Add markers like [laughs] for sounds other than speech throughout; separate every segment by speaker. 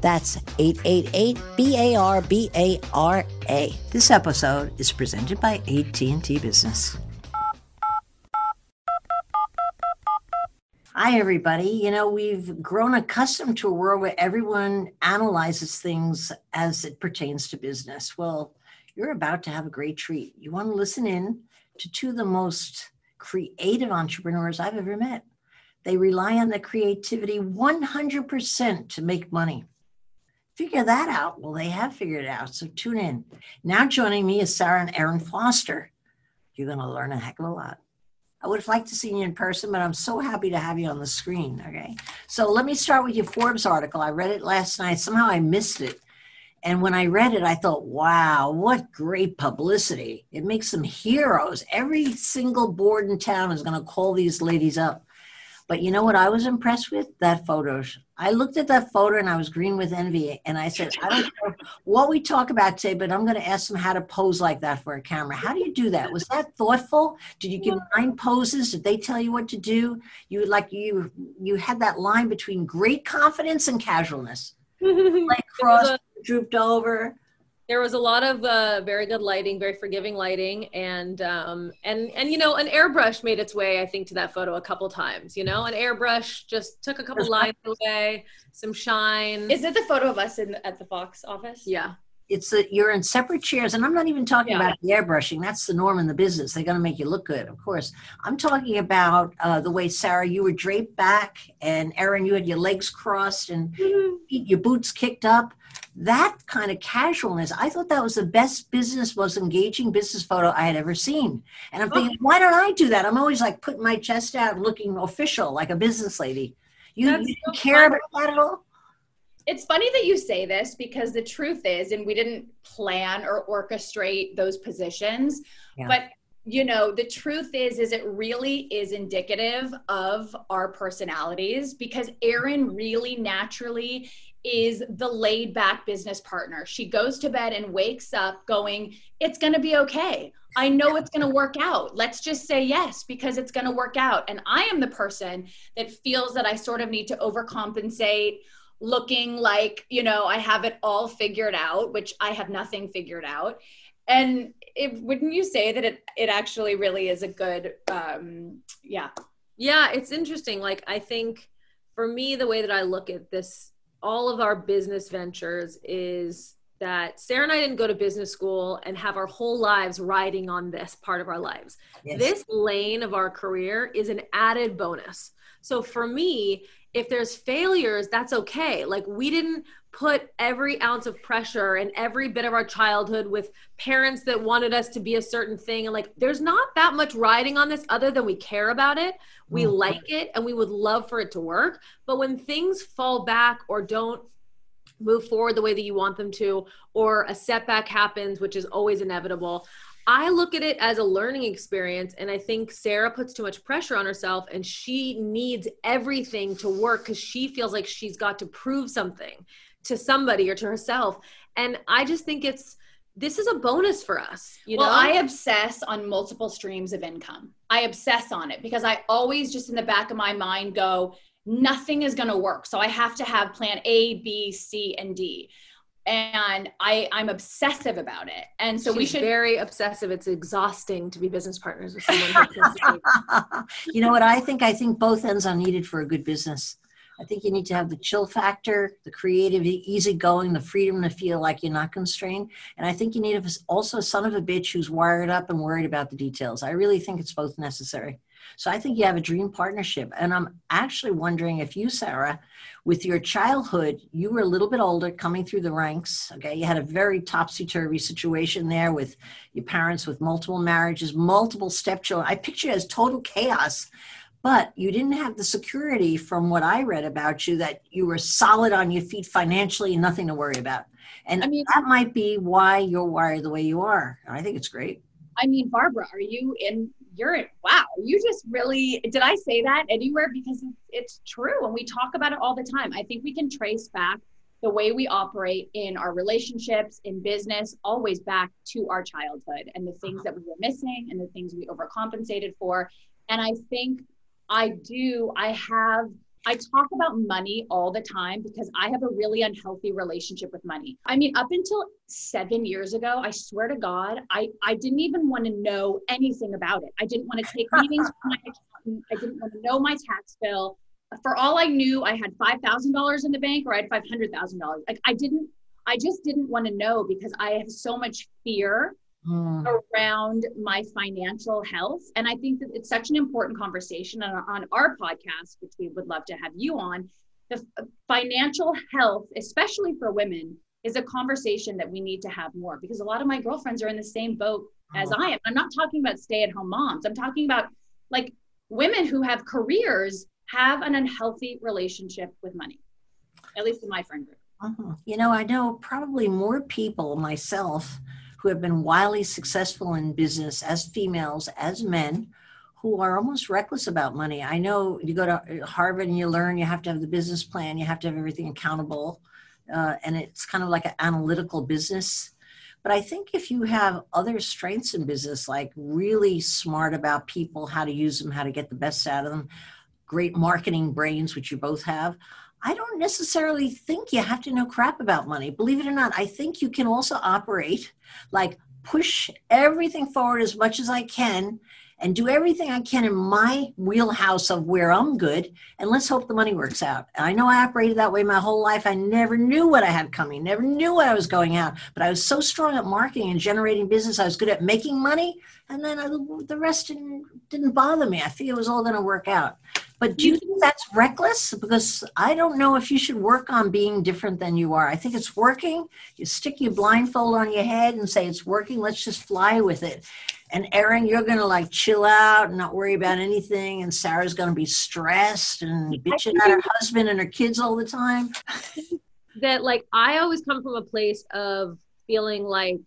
Speaker 1: That's 888 B A R B A R A. This episode is presented by AT&T Business. Hi everybody. You know, we've grown accustomed to a world where everyone analyzes things as it pertains to business. Well, you're about to have a great treat. You want to listen in to two of the most creative entrepreneurs I've ever met. They rely on the creativity 100% to make money figure that out. Well, they have figured it out. So tune in. Now joining me is Sarah and Erin Foster. You're going to learn a heck of a lot. I would have liked to see you in person, but I'm so happy to have you on the screen. Okay. So let me start with your Forbes article. I read it last night. Somehow I missed it. And when I read it, I thought, wow, what great publicity. It makes them heroes. Every single board in town is going to call these ladies up. But you know what I was impressed with? That photos. I looked at that photo and I was green with envy. And I said, I don't know what we talk about today, but I'm going to ask them how to pose like that for a camera. How do you do that? Was that thoughtful? Did you give nine poses? Did they tell you what to do? You like you you had that line between great confidence and casualness. [laughs] like cross, drooped over
Speaker 2: there was a lot of uh, very good lighting, very forgiving lighting, and um, and and you know, an airbrush made its way, I think, to that photo a couple times. You know, an airbrush just took a couple lines away, some shine.
Speaker 3: Is it the photo of us in at the Fox office?
Speaker 2: Yeah.
Speaker 1: It's that you're in separate chairs, and I'm not even talking yeah. about the airbrushing. That's the norm in the business. They're going to make you look good, of course. I'm talking about uh, the way Sarah, you were draped back, and Erin, you had your legs crossed and mm-hmm. your boots kicked up that kind of casualness, I thought that was the best business, most engaging business photo I had ever seen. And I'm thinking, why don't I do that? I'm always like putting my chest out, looking official, like a business lady. You, you so care about that at all?
Speaker 3: It's funny that you say this because the truth is, and we didn't plan or orchestrate those positions, yeah. but you know the truth is is it really is indicative of our personalities because erin really naturally is the laid back business partner. She goes to bed and wakes up going, It's going to be okay. I know it's going to work out. Let's just say yes because it's going to work out. And I am the person that feels that I sort of need to overcompensate, looking like, you know, I have it all figured out, which I have nothing figured out. And it, wouldn't you say that it, it actually really is a good, um, yeah.
Speaker 2: Yeah, it's interesting. Like, I think for me, the way that I look at this all of our business ventures is that Sarah and I didn't go to business school and have our whole lives riding on this part of our lives. Yes. This lane of our career is an added bonus. So for me, if there's failures, that's okay. Like we didn't put every ounce of pressure and every bit of our childhood with parents that wanted us to be a certain thing. And like, there's not that much riding on this other than we care about it. We mm-hmm. like it and we would love for it to work. But when things fall back or don't move forward the way that you want them to, or a setback happens, which is always inevitable, I look at it as a learning experience. And I think Sarah puts too much pressure on herself and she needs everything to work because she feels like she's got to prove something to somebody or to herself. And I just think it's this is a bonus for us.
Speaker 3: You well, know, I obsess on multiple streams of income. I obsess on it because I always just in the back of my mind go, nothing is going to work. So I have to have plan A, B, C, and D. And I, I'm obsessive about it. And so
Speaker 2: She's
Speaker 3: we should
Speaker 2: very obsessive. It's exhausting to be business partners with someone. [laughs]
Speaker 1: you know what I think? I think both ends are needed for a good business. I think you need to have the chill factor, the creative, easygoing, the freedom to feel like you're not constrained. And I think you need also a son of a bitch who's wired up and worried about the details. I really think it's both necessary. So I think you have a dream partnership. And I'm actually wondering if you, Sarah, with your childhood, you were a little bit older coming through the ranks. Okay. You had a very topsy turvy situation there with your parents with multiple marriages, multiple stepchildren. I picture it as total chaos but you didn't have the security from what I read about you that you were solid on your feet financially, and nothing to worry about. And I mean, that might be why you're wired the way you are. I think it's great.
Speaker 3: I mean, Barbara, are you in? You're in. Wow, you just really did. I say that anywhere because it's, it's true, and we talk about it all the time. I think we can trace back the way we operate in our relationships, in business, always back to our childhood and the things uh-huh. that we were missing and the things we overcompensated for. And I think I do. I have I talk about money all the time because I have a really unhealthy relationship with money. I mean, up until seven years ago, I swear to God, I, I didn't even want to know anything about it. I didn't want to take meetings [laughs] with my accountant. I didn't want to know my tax bill. For all I knew, I had $5,000 in the bank or I had $500,000. Like I didn't, I just didn't want to know because I have so much fear mm. around my financial health. And I think that it's such an important conversation on, on our podcast, which we would love to have you on. The financial health, especially for women, is a conversation that we need to have more because a lot of my girlfriends are in the same boat as oh. I am. I'm not talking about stay at home moms. I'm talking about like women who have careers have an unhealthy relationship with money, at least in my friend group.
Speaker 1: Uh-huh. You know, I know probably more people myself who have been wildly successful in business as females, as men, who are almost reckless about money. I know you go to Harvard and you learn you have to have the business plan, you have to have everything accountable, uh, and it's kind of like an analytical business. But I think if you have other strengths in business, like really smart about people, how to use them, how to get the best out of them, great marketing brains, which you both have, I don't necessarily think you have to know crap about money. Believe it or not, I think you can also operate like push everything forward as much as I can and do everything I can in my wheelhouse of where I'm good, and let's hope the money works out. I know I operated that way my whole life. I never knew what I had coming, never knew what I was going out, but I was so strong at marketing and generating business. I was good at making money, and then I, the rest didn't, didn't bother me. I figured it was all going to work out. But do you think that's reckless? Because I don't know if you should work on being different than you are. I think it's working. You stick your blindfold on your head and say it's working. Let's just fly with it. And Erin, you're going to like chill out and not worry about anything. And Sarah's going to be stressed and bitching at her husband and her kids all the time. [laughs]
Speaker 2: that like I always come from a place of feeling like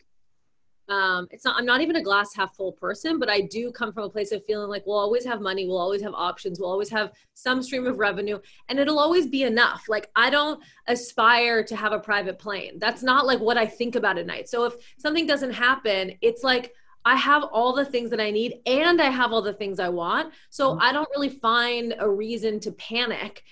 Speaker 2: um, it's not i'm not even a glass half full person but i do come from a place of feeling like we'll always have money we'll always have options we'll always have some stream of revenue and it'll always be enough like i don't aspire to have a private plane that's not like what i think about at night so if something doesn't happen it's like I have all the things that I need and I have all the things I want. So mm-hmm. I don't really find a reason to panic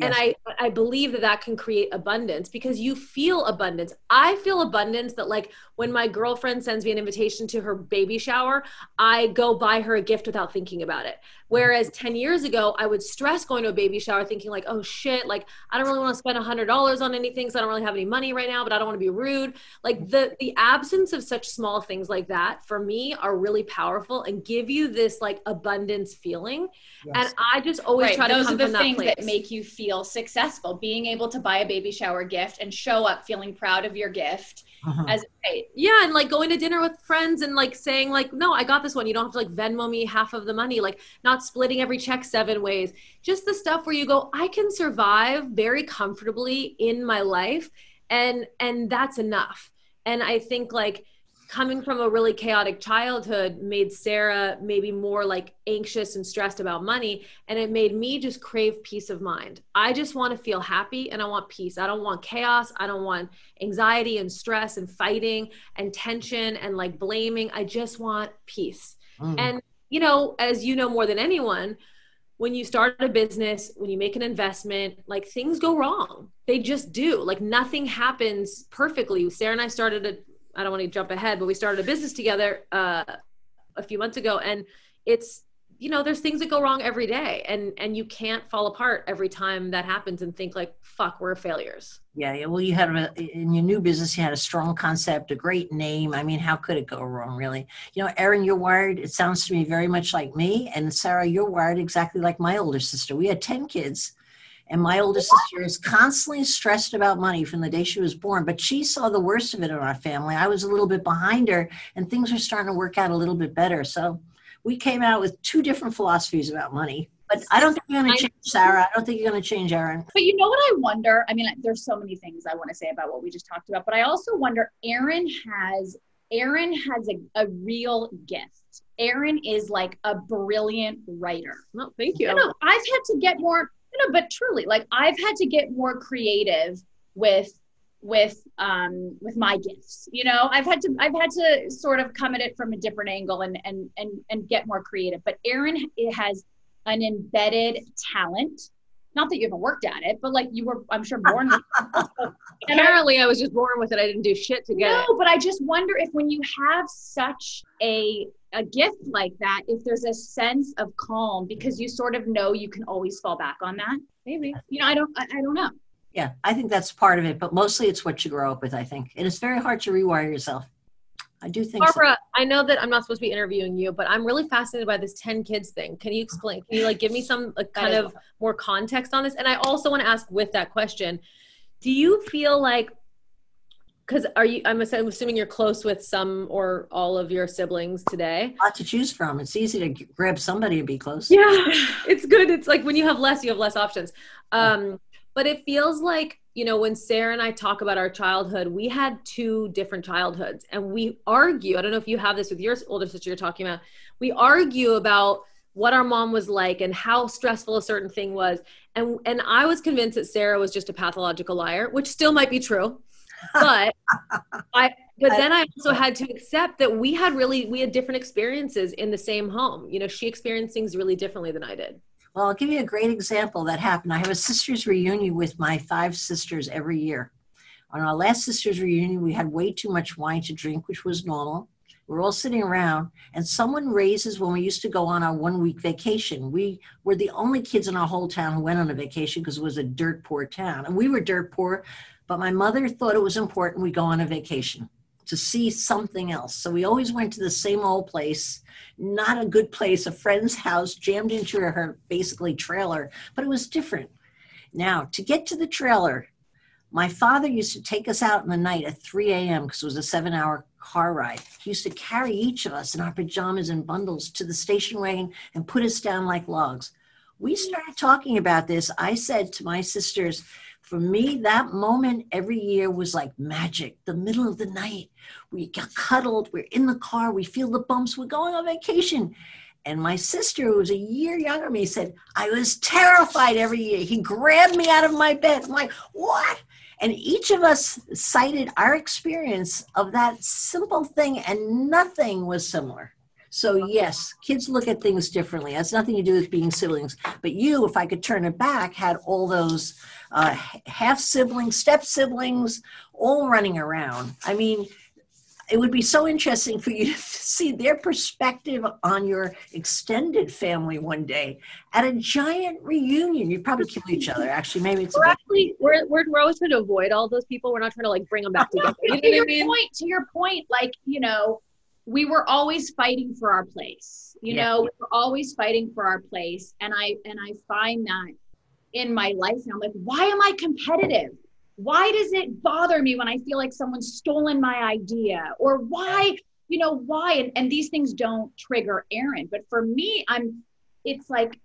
Speaker 2: And I I believe that that can create abundance because you feel abundance. I feel abundance that like when my girlfriend sends me an invitation to her baby shower, I go buy her a gift without thinking about it. Whereas mm-hmm. 10 years ago, I would stress going to a baby shower thinking like, "Oh shit, like I don't really want to spend $100 on anything so I don't really have any money right now, but I don't want to be rude." Like mm-hmm. the the absence of such small things like that for me are really powerful and give you this like abundance feeling. Yes. And I just always right. try to
Speaker 3: Those are the things
Speaker 2: that,
Speaker 3: that make you feel successful. Being able to buy a baby shower gift and show up feeling proud of your gift uh-huh. as
Speaker 2: yeah and like going to dinner with friends and like saying like no i got this one you don't have to like venmo me half of the money like not splitting every check seven ways just the stuff where you go i can survive very comfortably in my life and and that's enough and i think like coming from a really chaotic childhood made Sarah maybe more like anxious and stressed about money. And it made me just crave peace of mind. I just want to feel happy and I want peace. I don't want chaos. I don't want anxiety and stress and fighting and tension and like blaming. I just want peace. Mm. And, you know, as you know more than anyone, when you start a business, when you make an investment, like things go wrong. They just do. Like nothing happens perfectly. Sarah and I started a I don't want to jump ahead, but we started a business together uh, a few months ago, and it's you know there's things that go wrong every day, and and you can't fall apart every time that happens and think like fuck we're failures.
Speaker 1: Yeah, yeah. Well, you had a, in your new business, you had a strong concept, a great name. I mean, how could it go wrong, really? You know, Erin, you're wired. It sounds to me very much like me, and Sarah, you're wired exactly like my older sister. We had ten kids and my oldest sister is constantly stressed about money from the day she was born, but she saw the worst of it in our family. I was a little bit behind her, and things were starting to work out a little bit better. So we came out with two different philosophies about money. But I don't think you're going to change Sarah. I don't think you're going to change Erin.
Speaker 3: But you know what I wonder? I mean, there's so many things I want to say about what we just talked about, but I also wonder Erin has Erin has a, a real gift. Erin is like a brilliant writer.
Speaker 2: No, thank you.
Speaker 3: you know, I've had to get more, you know, but truly, like I've had to get more creative with with um with my gifts you know? I've had to i've had to sort of come at it from a different angle and and and, and get more creative. But erin has an embedded talent. Not that you haven't worked at it but like you were i'm sure born with [laughs]
Speaker 2: apparently I, was just born with it. I didn't do shit to get no,
Speaker 3: it. but i just wonder if when you have such a a gift like that if there's a sense of calm because you sort of know you can always fall back on that maybe you know i don't i, I don't know
Speaker 1: yeah, I think that's part of it, but mostly it's what you grow up with, I think. And it's very hard to rewire yourself. I do think
Speaker 2: Barbara,
Speaker 1: so.
Speaker 2: I know that I'm not supposed to be interviewing you, but I'm really fascinated by this 10 kids thing. Can you explain? Can you like give me some like, kind of more context on this? And I also want to ask with that question, do you feel like because are you I'm assuming you're close with some or all of your siblings today.
Speaker 1: A lot to choose from. It's easy to grab somebody and be close.
Speaker 2: Yeah [laughs] it's good. It's like when you have less you have less options. Um but it feels like you know when sarah and i talk about our childhood we had two different childhoods. And we argue i don't know if you have this with your older sister you're talking about we argue about what our mom was like and how stressful a certain thing was. And and i was convinced that sarah was just a pathological liar which still might be true [laughs] but i but then i also had to accept that we had really we had different experiences in the same home you know she experienced things really differently than i did
Speaker 1: well, I'll give you a great example that happened. I have a sisters reunion with my five sisters every year. On our last sisters reunion, we had way too much wine to drink, which was normal. We're all sitting around, and someone raises when we used to go on our one week vacation. We were the only kids in our whole town who went on a vacation because it was a dirt poor town. And we were dirt poor, but my mother thought it was important we go on a vacation to see something else. So we always went to the same old place, not a good place, a friend's house, jammed into her basically trailer, but it was different. Now, to get to the trailer, my father used to take us out in the night at 3 a.m. because it was a seven hour car ride. He used to carry each of us in our pajamas and bundles to the station wagon and put us down like logs. We started talking about this. I said to my sisters, for me, that moment every year was like magic. The middle of the night, we got cuddled, we're in the car, we feel the bumps, we're going on vacation. And my sister, who was a year younger than me, said, I was terrified every year. He grabbed me out of my bed. I'm like, what? And each of us cited our experience of that simple thing, and nothing was similar. So, yes, kids look at things differently. It has nothing to do with being siblings. But you, if I could turn it back, had all those uh, half siblings, step siblings, all running around. I mean, it would be so interesting for you [laughs] to see their perspective on your extended family one day at a giant reunion. You'd probably kill each other. Actually, maybe it's
Speaker 2: we're actually we're we're, always trying to avoid all those people. We're not trying to like bring them back [laughs] together. You know
Speaker 3: to your mean? point, to your point, like you know, we were always fighting for our place. You yeah. know, we were always fighting for our place, and I and I find that in my life now. I'm like, why am I competitive? Why does it bother me when I feel like someone's stolen my idea? Or why, you know, why? And, and these things don't trigger Erin. But for me, I'm, it's like,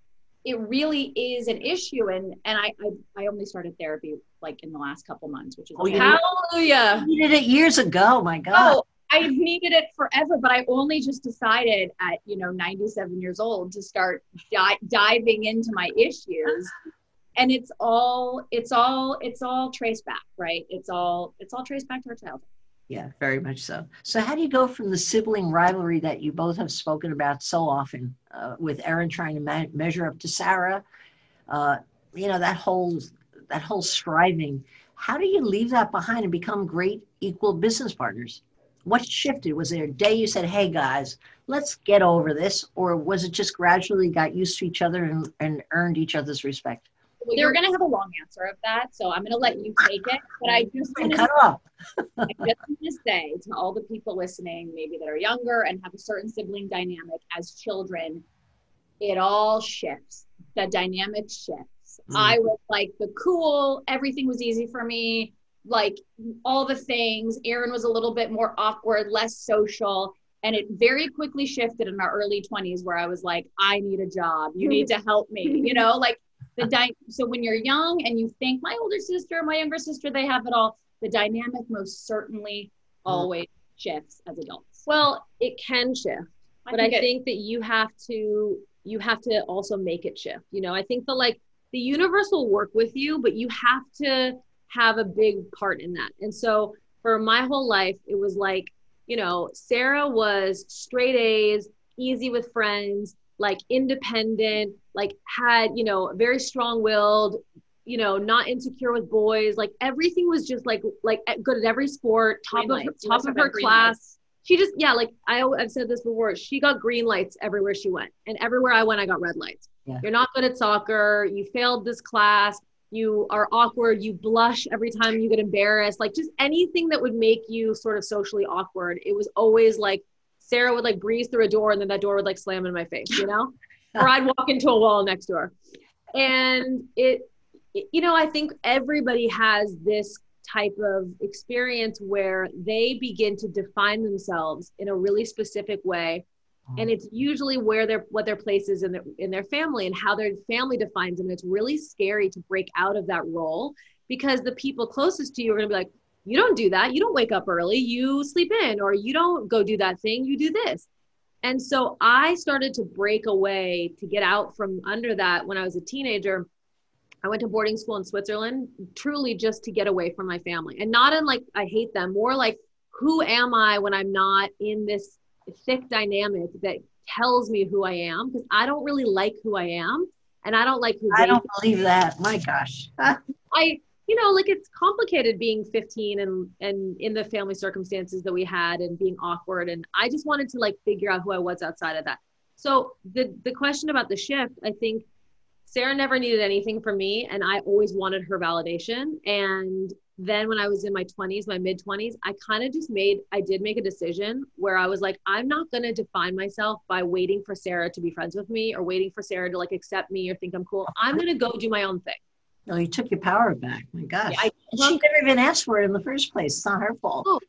Speaker 3: it really is an issue. And, and I, I, I only started therapy like in the last couple months, which is
Speaker 2: oh, hallelujah.
Speaker 1: You did it years ago. My God. Oh,
Speaker 3: I've needed it forever, but I only just decided at you know 97 years old to start di- diving into my issues and it's all it's all it's all traced back right? It's all it's all traced back to our childhood.
Speaker 1: Yeah very much so. So how do you go from the sibling rivalry that you both have spoken about so often uh, with erin trying to ma- measure up to sarah? Uh, you know that whole that whole striving. How do you leave that behind and become great equal business partners? What shifted? Was there a day you said hey guys let's get over this or was it just gradually got used to each other and, and earned each other's respect
Speaker 3: well, you're going to have a long answer of that, so I'm going to let you take it. But I just want to [laughs] I just want to say to all the people listening, maybe that are younger and have a certain sibling dynamic as children, it all shifts. The dynamic shifts. Mm. I was like the cool, everything was easy for me, like all the things. Erin was a little bit more awkward, less social. And it very quickly shifted in our early 20s where I was like, I need a job. You need to help me. You [laughs] know, like the di- so when you're young and you think my older sister my younger sister they have it all the dynamic most certainly mm-hmm. always shifts as adults?
Speaker 2: Well, it can shift, I but think I it, think that you have to you have to also make it shift. You know, I think the like the universe will work with you, but you have to have a big part in that. And so for my whole life, it was like, you know, Sarah was straight A's, easy with friends, like independent, like had, you know, very strong willed, you know, not insecure with boys. Like everything was just like, like good at every sport, top green of, top of her class. Lights. She just, yeah, like I, I've said this before, she got green lights everywhere she went. And everywhere I went, I got red lights. Yeah. You're not good at soccer. You failed this class you are awkward, you blush every time you get embarrassed, like just anything that would make you sort of socially awkward. It was always like Sarah would like breeze through a door and then that door would like slam in my face, you know? [laughs] or I'd walk into a wall next door. And it, it, you know, I think everybody has this type of experience where they begin to define themselves in a really specific way mm-hmm. and it's usually where their what their place is in their in their family and how their family defines them. It's really scary to break out of that role because the people closest to you are going to be like, you don't do that. You don't wake up early. You sleep in, or you don't go do that thing. You do this. And so I started to break away to get out from under that when I was a teenager. I went to boarding school in Switzerland, truly just to get away from my family. And not in like, I hate them, more like, who am I when I'm not in this thick dynamic that tells me who I am because I don't really like who I am and I don't like who
Speaker 1: I don't believe that. My gosh. [laughs]
Speaker 2: I you know like it's complicated being 15 and and in the family circumstances that we had and being awkward and I just wanted to like figure out who I was outside of that. So the the question about the shift, I think Sarah never needed anything from me and I always wanted her validation and then when I was in my 20s, my mid 20s, I kind of just made, I did make a decision where I was like, I'm not going to define myself by waiting for Sarah to be friends with me or waiting for Sarah to like accept me or think I'm cool. I'm going to go do my own thing.
Speaker 1: No, you took your power back. My gosh. Yeah, I, she never even asked for it in the first place. It's not her fault. Oh,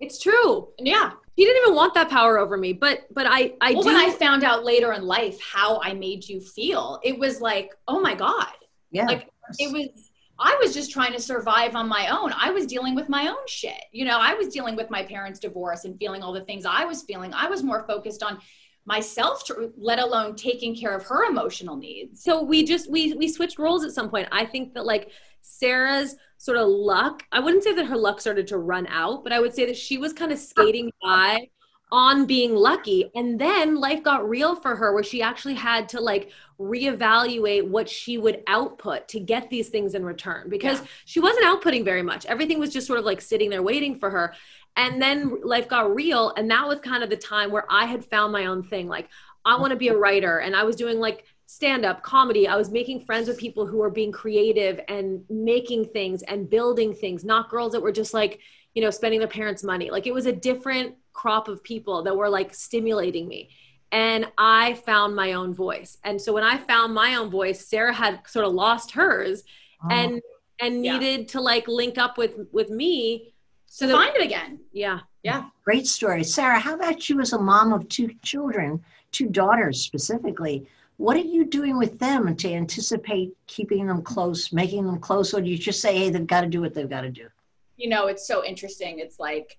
Speaker 2: it's true. Yeah. She didn't even want that power over me. But but I I
Speaker 3: well, when I found out later in life how I made you feel, it was like, oh my God. Yeah. Like it was I was just trying to survive on my own. I was dealing with my own shit. You know, I was dealing with my parents' divorce and feeling all the things I was feeling. I was more focused on myself to, let alone taking care of her emotional needs.
Speaker 2: So we just we we switched roles at some point. I think that like Sarah's sort of luck, I wouldn't say that her luck started to run out, but I would say that she was kind of skating by on being lucky and then life got real for her where she actually had to like reevaluate what she would output to get these things in return because yeah. she wasn't outputting very much everything was just sort of like sitting there waiting for her and then life got real and that was kind of the time where i had found my own thing. Like i want to be a writer and i was doing like stand up comedy. I was making friends with people who were being creative and making things and building things not girls that were just like you know spending their parents money. Like it was a different crop of people that were like stimulating me. And i found my own voice. And so when i found my own voice sarah had sort of lost hers oh. and and needed yeah. to like link up with with me
Speaker 3: so to find it again
Speaker 2: yeah yeah
Speaker 1: great story sarah how about you as a mom of two children two daughters specifically what are you doing with them to anticipate keeping them close making them close or do you just say hey they've got to do what they've got to do
Speaker 3: you know, it's so interesting. It's like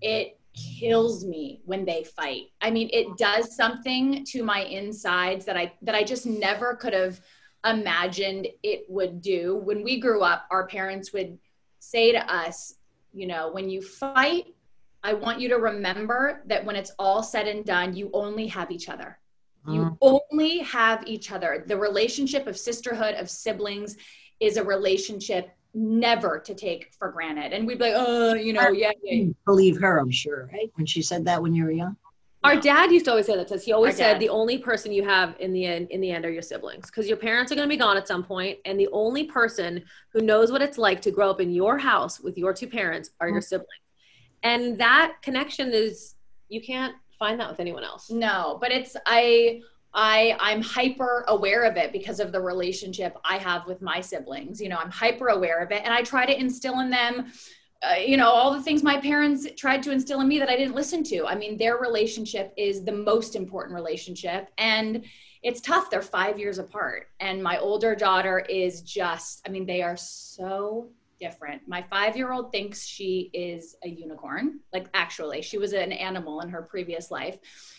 Speaker 3: it kills me when they fight. I mean, it does something to my insides that I that I just never could have imagined it would do. When we grew up, our parents would say to us, you know, when you fight, I want you to remember that when it's all said and done, you only have each other. You mm. only have each other. The relationship of sisterhood, of siblings, is a relationship never to take for granted. And we'd be like, oh, you know, yeah, yeah.
Speaker 1: Believe her, I'm sure, right? When she said that when you were young.
Speaker 2: Our dad used to always say that to us. He always said the only person you have in the end in the end are your siblings because your parents are going to be gone at some point, and the only person who knows what it's like to grow up in your house with your two parents are your mm-hmm. siblings. And that connection is you can't find that with anyone else.
Speaker 3: No, but it's I I I'm hyper aware of it because of the relationship I have with my siblings. You know, I'm hyper aware of it and I try to instill in them uh, you know all the things my parents tried to instill in me that I didn't listen to. I mean, their relationship is the most important relationship and it's tough. They're 5 years apart and my older daughter is just I mean, they are so different. My five year old thinks she is a unicorn. Like, actually, she was an animal in her previous life.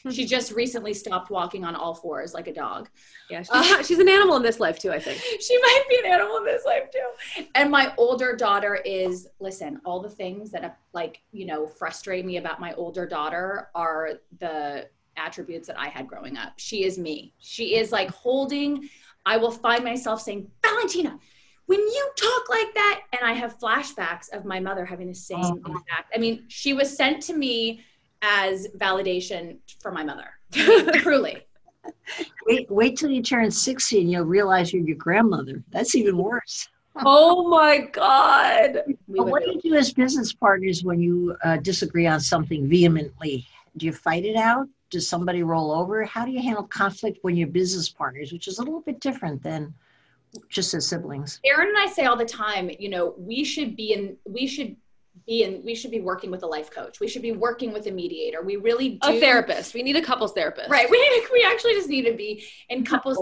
Speaker 3: she just recently stopped walking on all fours like a dog.
Speaker 2: Yeah, [laughs] she's, uh, she's an animal in this life too, I think.
Speaker 3: she might be an animal in this life too. And my older daughter is, listen, all the things that, like, you know, frustrate me about my older daughter are the attributes that I had growing up. She is me. She is like holding, I will find myself saying, Valentina, when you talk like that, and I have flashbacks of my mother having the same oh. exact. I mean, she was sent to me as validation for my mother. [laughs] truly.
Speaker 1: Wait, wait till you turn 60 and you'll realize you're your grandmother. That's even worse. [laughs]
Speaker 2: oh my God.
Speaker 1: What do you do as business partners when you uh, disagree on something vehemently? Do you fight it out? Does somebody roll over? How do you handle conflict when you're business partners, which is a little bit different than just as siblings?
Speaker 3: Erin and I say all the time, you know, we should be in, we should be in, we should be working with a life coach. We should be working with a mediator. We really do.
Speaker 2: A therapist. We need a couples therapist.
Speaker 3: Right. [laughs] We, we actually just need to be in couples.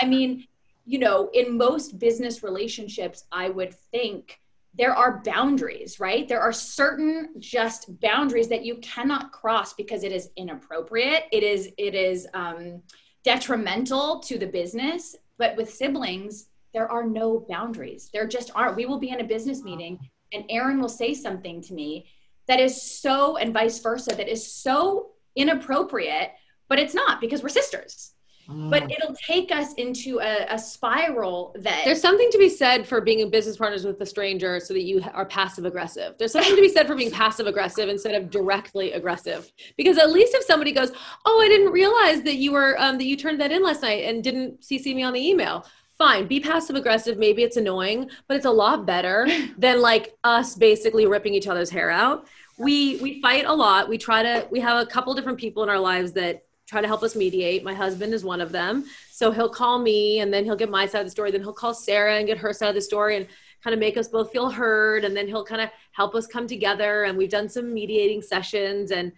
Speaker 3: I mean, you know, in most business relationships, I would think there are boundaries, right? There are certain just boundaries that you cannot cross because it is inappropriate. It is, it is, um, detrimental to the business. But with siblings, there are no boundaries. There just aren't. We will be in a business meeting and Erin will say something to me that is so, and vice versa, that is so inappropriate, but it's not because we're sisters. Mm. But it'll take us into a, a, spiral that
Speaker 2: there's something to be said for being in business partners with a stranger so that you are passive aggressive. There's something to be said for being passive aggressive instead of directly aggressive. Because at least if somebody goes, "Oh, I didn't realize that you were um, that you turned that in last night and didn't CC me on the email." Fine, be passive aggressive. Maybe it's annoying, but it's a lot better [laughs] than like us basically ripping each other's hair out. We we fight a lot. We try to. We have a couple different people in our lives that try to help us mediate. My husband is one of them. So he'll call me and then he'll get my side of the story. Then he'll call Sarah and get her side of the story and kind of make us both feel heard. And then he'll kind of help us come together. And we've done some mediating sessions and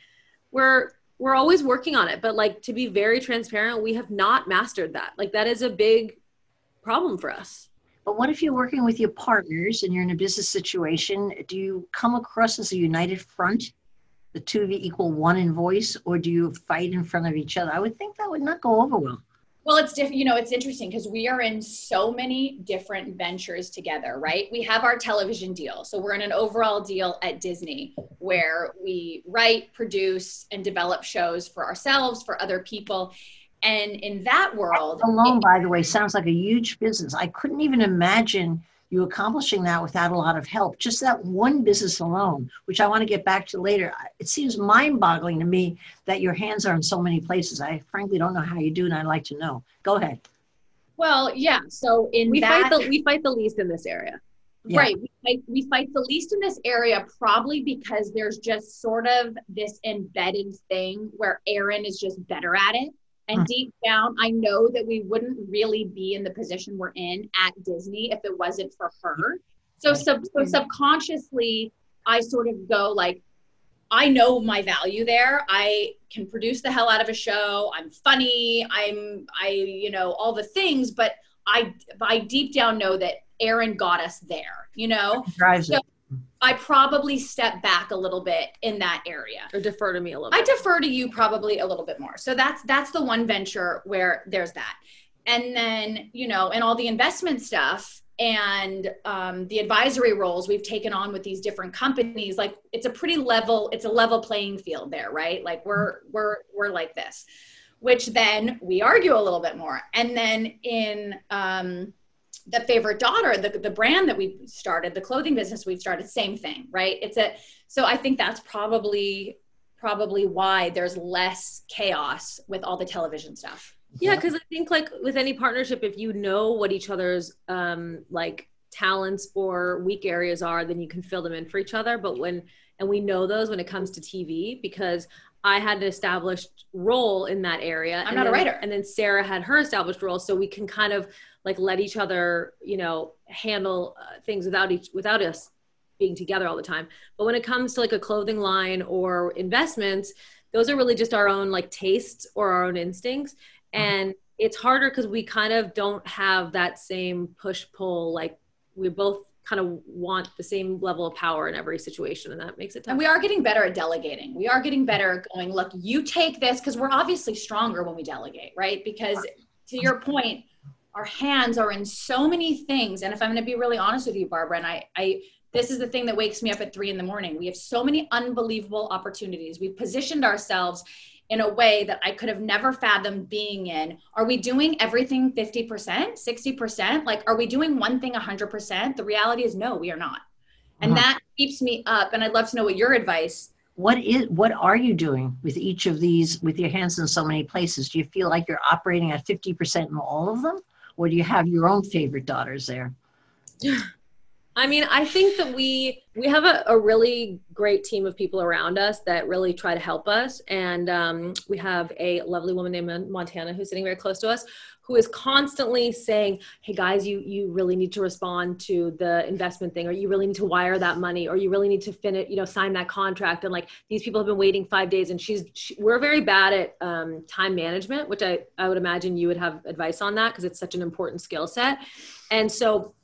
Speaker 2: we're, we're always working on it. But like to be very transparent, we have not mastered that. Like that is a big problem for us.
Speaker 1: But what if you're working with your partners and you're in a business situation? Do you come across as a united front? the two of you equal one in voice, or do you fight in front of each other? I would think that would not go over well.
Speaker 3: Well, it's different. You know, it's interesting because we are in so many different ventures together, right? We have our television deal. So we're in an overall deal at Disney where we write, produce, and develop shows for ourselves, for other people. And in that world,
Speaker 1: alone, it, by the way, sounds like a huge business. I couldn't even imagine you accomplishing that without a lot of help. Just that one business alone, which I want to get back to later. It seems mind boggling to me that your hands are in so many places. I frankly don't know how you do, and I'd like to know. Go ahead.
Speaker 3: Well, yeah. So in
Speaker 2: we
Speaker 3: that,
Speaker 2: fight the we fight the least in this area.
Speaker 3: Yeah. Right. We fight, we fight the least in this area probably because there's just sort of this embedded thing where Erin is just better at it. And mm. deep down, I know that we wouldn't really be in the position we're in at Disney if it wasn't for her. So, sub, so subconsciously, I sort of go like, I know my value there. I can produce the hell out of a show. I'm funny. I'm, I, you know, all the things, but I, I deep down know that Erin got us there, you know?
Speaker 1: Drives so, it.
Speaker 3: I probably step back a little bit in that area.
Speaker 2: Or defer to me a little bit.
Speaker 3: I defer to you probably a little bit more. So that's that's the one venture where there's that. And then, you know, and all the investment stuff and um, the advisory roles we've taken on with these different companies, like it's a pretty level, it's a level playing field there, right? Like we're we're we're like this, which then we argue a little bit more. And then in um the favorite daughter the, the brand that we started the clothing business we've started same thing right it's a so i think that's probably probably why there's less chaos with all the television stuff
Speaker 2: yeah because i think like with any partnership if you know what each other's um like talents or weak areas are then you can fill them in for each other but when and we know those when it comes to tv because I had an established role in that area.
Speaker 3: I'm
Speaker 2: and
Speaker 3: not
Speaker 2: then,
Speaker 3: a writer.
Speaker 2: And then Sarah had her established role. So we can kind of like let each other you know handle uh, things without each without us being together all the time. But when it comes to like a clothing line or investments those are really just our own like tastes or our own instincts. Mm-hmm. and it's harder because we kind of don't have that same push pull like we both kind of want the same level of power in every situation and that makes it tough.
Speaker 3: and we are getting better at delegating. We are getting better at going look you take this because we're obviously stronger when we delegate right? Because to your point our hands are in so many things and if i'm going to be really honest with you barbara and i i this is the thing that wakes me up at three in the morning we have so many unbelievable opportunities we've positioned ourselves in a way that I could have never fathomed being in. Are we doing everything 50%, 60%? Like, are we doing one thing 100%? The reality is, no, we are not. And uh-huh. that keeps me up. And I'd love to know what your advice.
Speaker 1: What is what are you doing with each of these with your hands in so many places? Do you feel like you're operating at 50% in all of them? Or do you have your own favorite daughters there? [laughs]
Speaker 2: I mean, I think that we we have a, a, really great team of people around us that really try to help us, and um, we have a lovely woman named Montana who's sitting very close to us, who is constantly saying, "Hey guys, you you really need to respond to the investment thing, or you really need to wire that money, or you really need to finish, you know, sign that contract." And like these people have been waiting five days, and she's she, we're very bad at um, time management, which I I would imagine you would have advice on that because it's such an important skill set, and so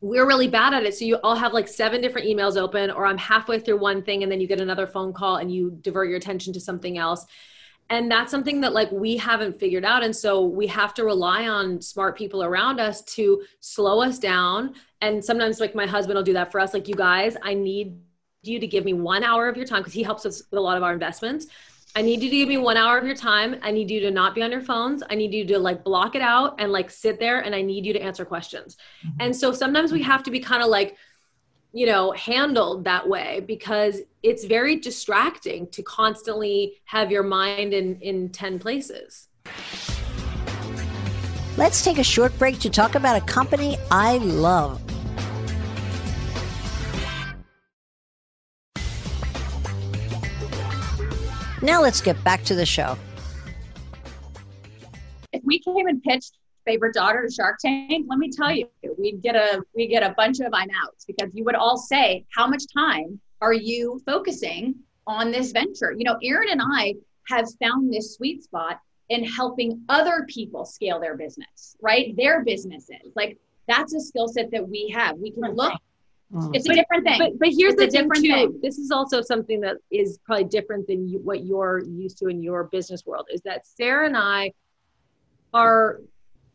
Speaker 2: we're really bad at it. So you all have like seven different emails open, or I'm halfway through one thing and then you get another phone call and you divert your attention to something else. And that's something that like we haven't figured out. And so we have to rely on smart people around us to slow us down. And sometimes like my husband will do that for us. Like, you guys, I need you to give me one hour of your time because he helps us with a lot of our investments I need you to give me one hour of your time. I need you to not be on your phones. I need you to like block it out and like sit there and I need you to answer questions. Mm-hmm. And so sometimes we have to be kind of like, you know, handled that way because it's very distracting to constantly have your mind in, in 10 places.
Speaker 1: Let's take a short break to talk about a company I love. Now let's get back to the show.
Speaker 3: If we came and pitched favorite daughter to Shark Tank, let me tell you, we'd get a we get a bunch of I'm outs because you would all say, How much time are you focusing on this venture? You know, Erin and I have found this sweet spot in helping other people scale their business, right? Their businesses. Like that's a skill set that we have. We can look Mm. It's a different thing.
Speaker 2: But, but here's it's the different too. Thing. This is also something that is probably different than you, what you're used to in your business world. Is that Sarah and I are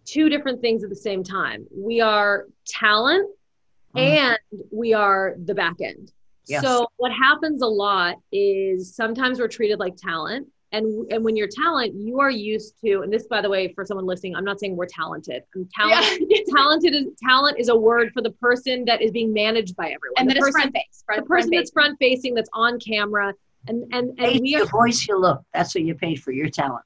Speaker 2: two different things at the same time. We are talent mm. and we are the back end. Yes. So what happens a lot is sometimes we're treated like talent and and when you're talent you are used to and this by the way for someone listening i'm not saying we're talented i'm talented yeah. [laughs] talented is talent is a word for the person that is being managed by everyone
Speaker 3: and
Speaker 2: the
Speaker 3: person, front face
Speaker 2: front, the person front that's front facing that's on camera and and, and
Speaker 1: we are, the voice you look that's what you paid for your talent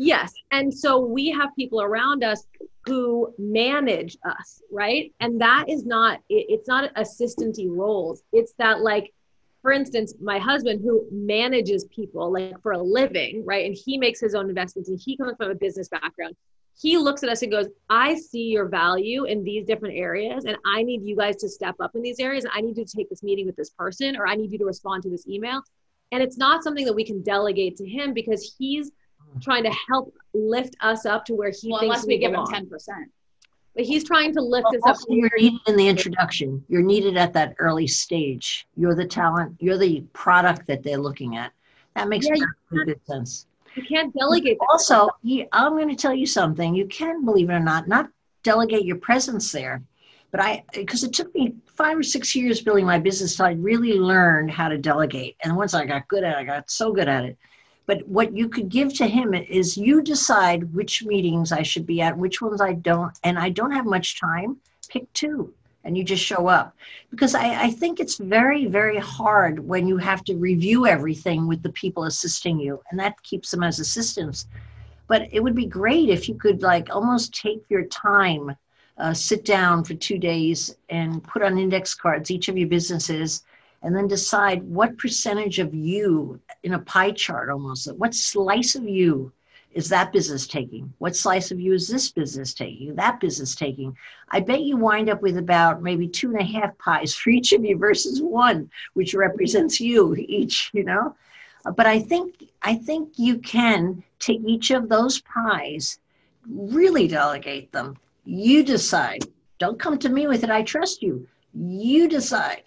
Speaker 2: yes and so we have people around us who manage us right and that is not, it's not assistancy roles it's that like for instance, my husband who manages people like for a living, right? And he makes his own investments and he comes from a business background. He looks at us and goes, I see your value in these different areas, and I need you guys to step up in these areas. I need you to take this meeting with this person, or I need you to respond to this email. And it's not something that we can delegate to him because he's trying to help lift us up to where he well, thinks
Speaker 3: unless we,
Speaker 2: we
Speaker 3: give him 10%
Speaker 2: but he's trying to lift well, us up.
Speaker 1: You're needed in the introduction. You're needed at that early stage. You're the talent. You're the product that they're looking at. That makes yeah, good sense.
Speaker 2: You can't delegate.
Speaker 1: Also, I'm going to tell you something. You can, believe it or not, not delegate your presence there. But I, because it took me five or six years building my business, so I really learned how to delegate. And once I got good at it, I got so good at it. But what you could give to him is you decide which meetings I should be at, which ones I don't, and I don't have much time. Pick two and you just show up. Because I, I think it's very, very hard when you have to review everything with the people assisting you, and that keeps them as assistants. But it would be great if you could like almost take your time, uh, sit down for two days and put on index cards each of your businesses and then decide what percentage of you in a pie chart almost what slice of you is that business taking? What slice of you is this business taking that business taking? I bet you wind up with about maybe two and a half pies [laughs] for each of you versus one which represents you each you know? But i think i think you can take each of those pies really delegate them. You decide. Don't come to me with it i trust you. You decide.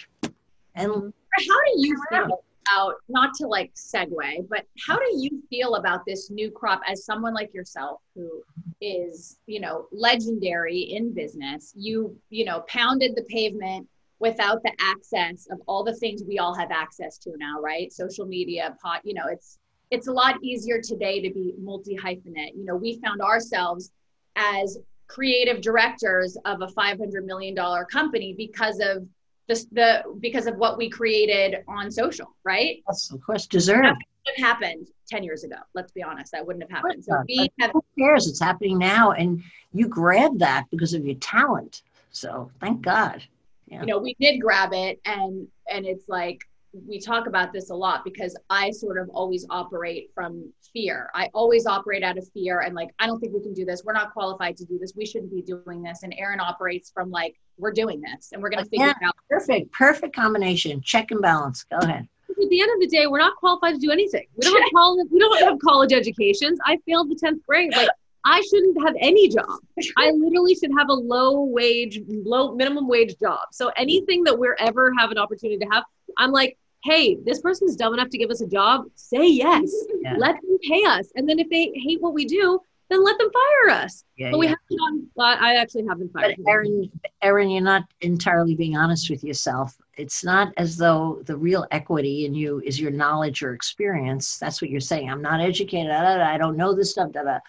Speaker 1: And mm-hmm.
Speaker 3: how do you feel about not to like segue, but how do you feel about this new crop as someone like yourself who is, you know, legendary in business? You, you know, pounded the pavement without the access of all the things we all have access to now, right? Social media, pot, you know, it's it's a lot easier today to be multi hyphenate. You know, we found ourselves as creative directors of a 500 million dollar company because of the, the because of what we created on social, right?
Speaker 1: That's of course deserved. That
Speaker 3: would have happened 10 years ago. Let's be honest, that wouldn't have happened. So we
Speaker 1: have who cares? It's happening now, and you grabbed that because of your talent. So thank God.
Speaker 3: Yeah. You know, we did grab it, and and it's like we talk about this a lot because I sort of always operate from fear. I always operate out of fear and like, I don't think we can do this. We're not qualified to do this. We shouldn't be doing this. And Erin operates from like, we're doing this and we're going to figure yeah, it out.
Speaker 1: Perfect, perfect combination. Check and balance. Go ahead.
Speaker 2: At the end of the day, we're not qualified to do anything. We don't have college. We don't have college educations. I failed the tenth grade. Like I shouldn't have any job. I literally should have a low wage, low minimum wage job. So anything that we're ever have an opportunity to have, I'm like, hey, this person's dumb enough to give us a job. Say yes. Yeah. Let them pay us. And then if they hate what we do, then let them fire us. Yeah, but we yeah. haven't well, I actually haven't fired.
Speaker 1: But Erin, Erin, you're not entirely being honest with yourself. It's not as though the real equity in you is your knowledge or experience. That's what you're saying. I'm not educated. I don't know this stuff. Da, da.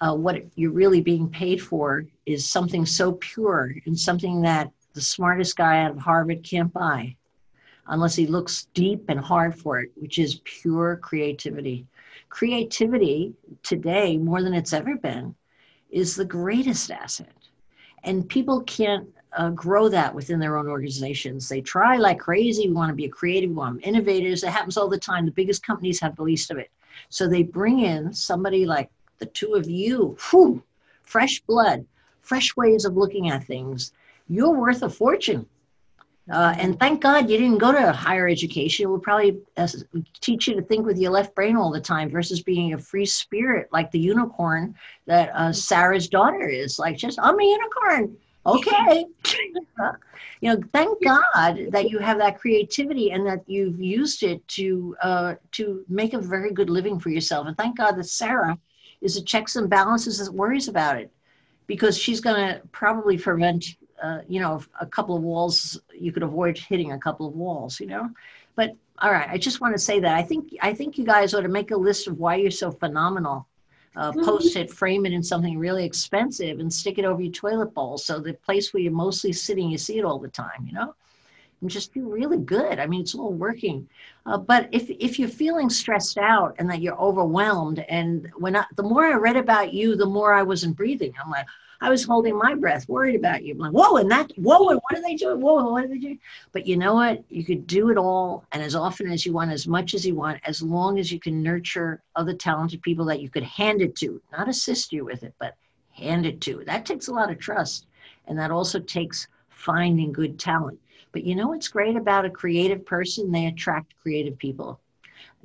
Speaker 1: Uh, what you're really being paid for is something so pure and something that the smartest guy out of Harvard can't buy unless he looks deep and hard for it, which is pure creativity. Creativity today, more than it's ever been, is the greatest asset. And people can't uh, grow that within their own organizations. They try like crazy. We want to be a creative, we want innovators. It happens all the time. The biggest companies have the least of it. So they bring in somebody like the two of you, whew, fresh blood, fresh ways of looking at things. You're worth a fortune uh, and thank God you didn't go to higher education. It would probably uh, teach you to think with your left brain all the time versus being a free spirit like the unicorn that uh, Sara's daughter is. Like, just, I'm a unicorn. Okay. [laughs] you know, thank God that you have that creativity and that you've used it to uh, to make a very good living for yourself. And thank God that Sara is a checks and balances that worries about it because she's going to probably prevent uh, you know, a couple of walls, you could avoid hitting a couple of walls, you know. But all right, I just want to say that I think I think you guys ought to make a list of why you're so phenomenal. Uh, mm-hmm. post it, frame it in something really expensive, and stick it over your toilet bowl. So the place where you're mostly sitting, you see it all the time. You know, and just feel really good. I mean, it's all working. Uh, but if if you're feeling stressed out and that you're overwhelmed, and when I, the more I read about you, the more I wasn't breathing. I'm like, I was holding my breath, worried about you. I'm like, whoa, and that, whoa, and what are they doing? Whoa, what are they doing? But you know what? You could do it all and as often as you want, as much as you want, as long as you can nurture other talented people that you could hand it to, not assist you with it, but hand it to. That takes a lot of trust. And that also takes finding good talent. But you know what's great about a creative person? They attract creative people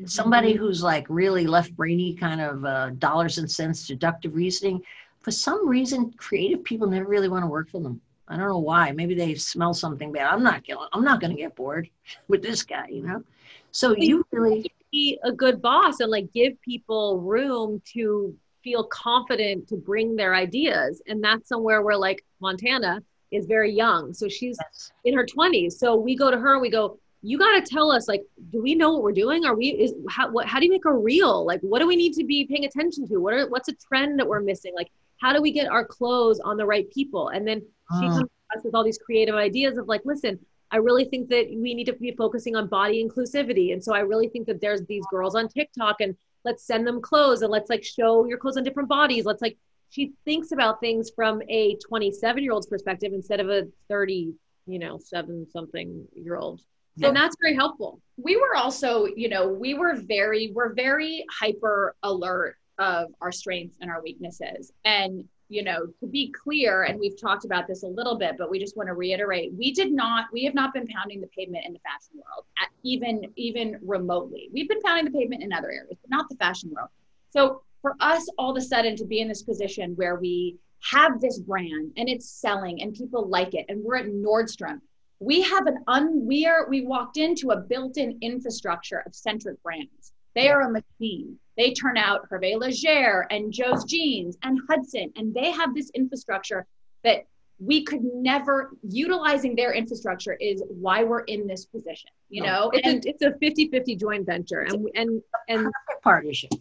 Speaker 1: somebody mm-hmm. who's like really left brainy kind of uh, dollars and cents deductive reasoning for some reason, creative people never really want to work for them. I don't know why. Maybe they smell something bad. I'm not. I'm not going to get bored [laughs] with this guy. You know. So you really
Speaker 2: be a good boss and like give people room to feel confident to bring their ideas, and that's somewhere where like Montana is very young, so she's yes. in her 20s. So we go to her and we go, you got to tell us like do we know what we're doing are we is how what how do you make a reel like what do we need to be paying attention to what are what's a trend that we're missing like how do we get our clothes on the right people? And then she uh. comes to us with all these creative ideas of like listen i really think that we need to be focusing on body inclusivity. And so i really think that there's these girls on tiktok and let's send them clothes and let's like show your clothes on different bodies. Let's like she thinks about things from a 27 year old's perspective instead of a 30 you know seven something year old. So that's very helpful.
Speaker 3: We were also you know we were very we're very hyper alert of our strengths and our weaknesses. And, you know, to be clear, and we've talked about this a little bit, but we just want to reiterate, we did not, we have not been pounding the pavement in the fashion world, at even, even remotely. We've been pounding the pavement in other areas, but not the fashion world. So for us all of a sudden to be in this position where we have this brand and it's selling and people like it and we're at Nordstrom we have an un we are we walked into a built-in infrastructure of centric brands they are a machine they turn out hervé leger and joe's jeans and hudson and they have this infrastructure that we could never utilizing their infrastructure is why we're in this position you know
Speaker 2: it's,
Speaker 3: and
Speaker 2: a, it's a 50-50 joint venture and and and
Speaker 1: partnership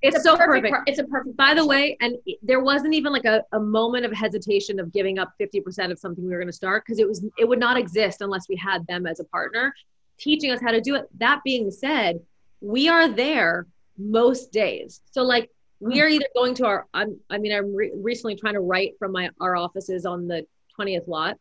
Speaker 2: it's, it's so perfect.
Speaker 3: perfect. It's a perfect.
Speaker 2: By the way, and there wasn't even like a, a moment of hesitation of giving up 50% of something we were going to start because it was it would not exist unless we had them as a partner teaching us how to do it. That being said, we are there most days. So like we hmm. are either going to our I'm, i mean i'm re- recently trying to write from my our offices on the 20th lot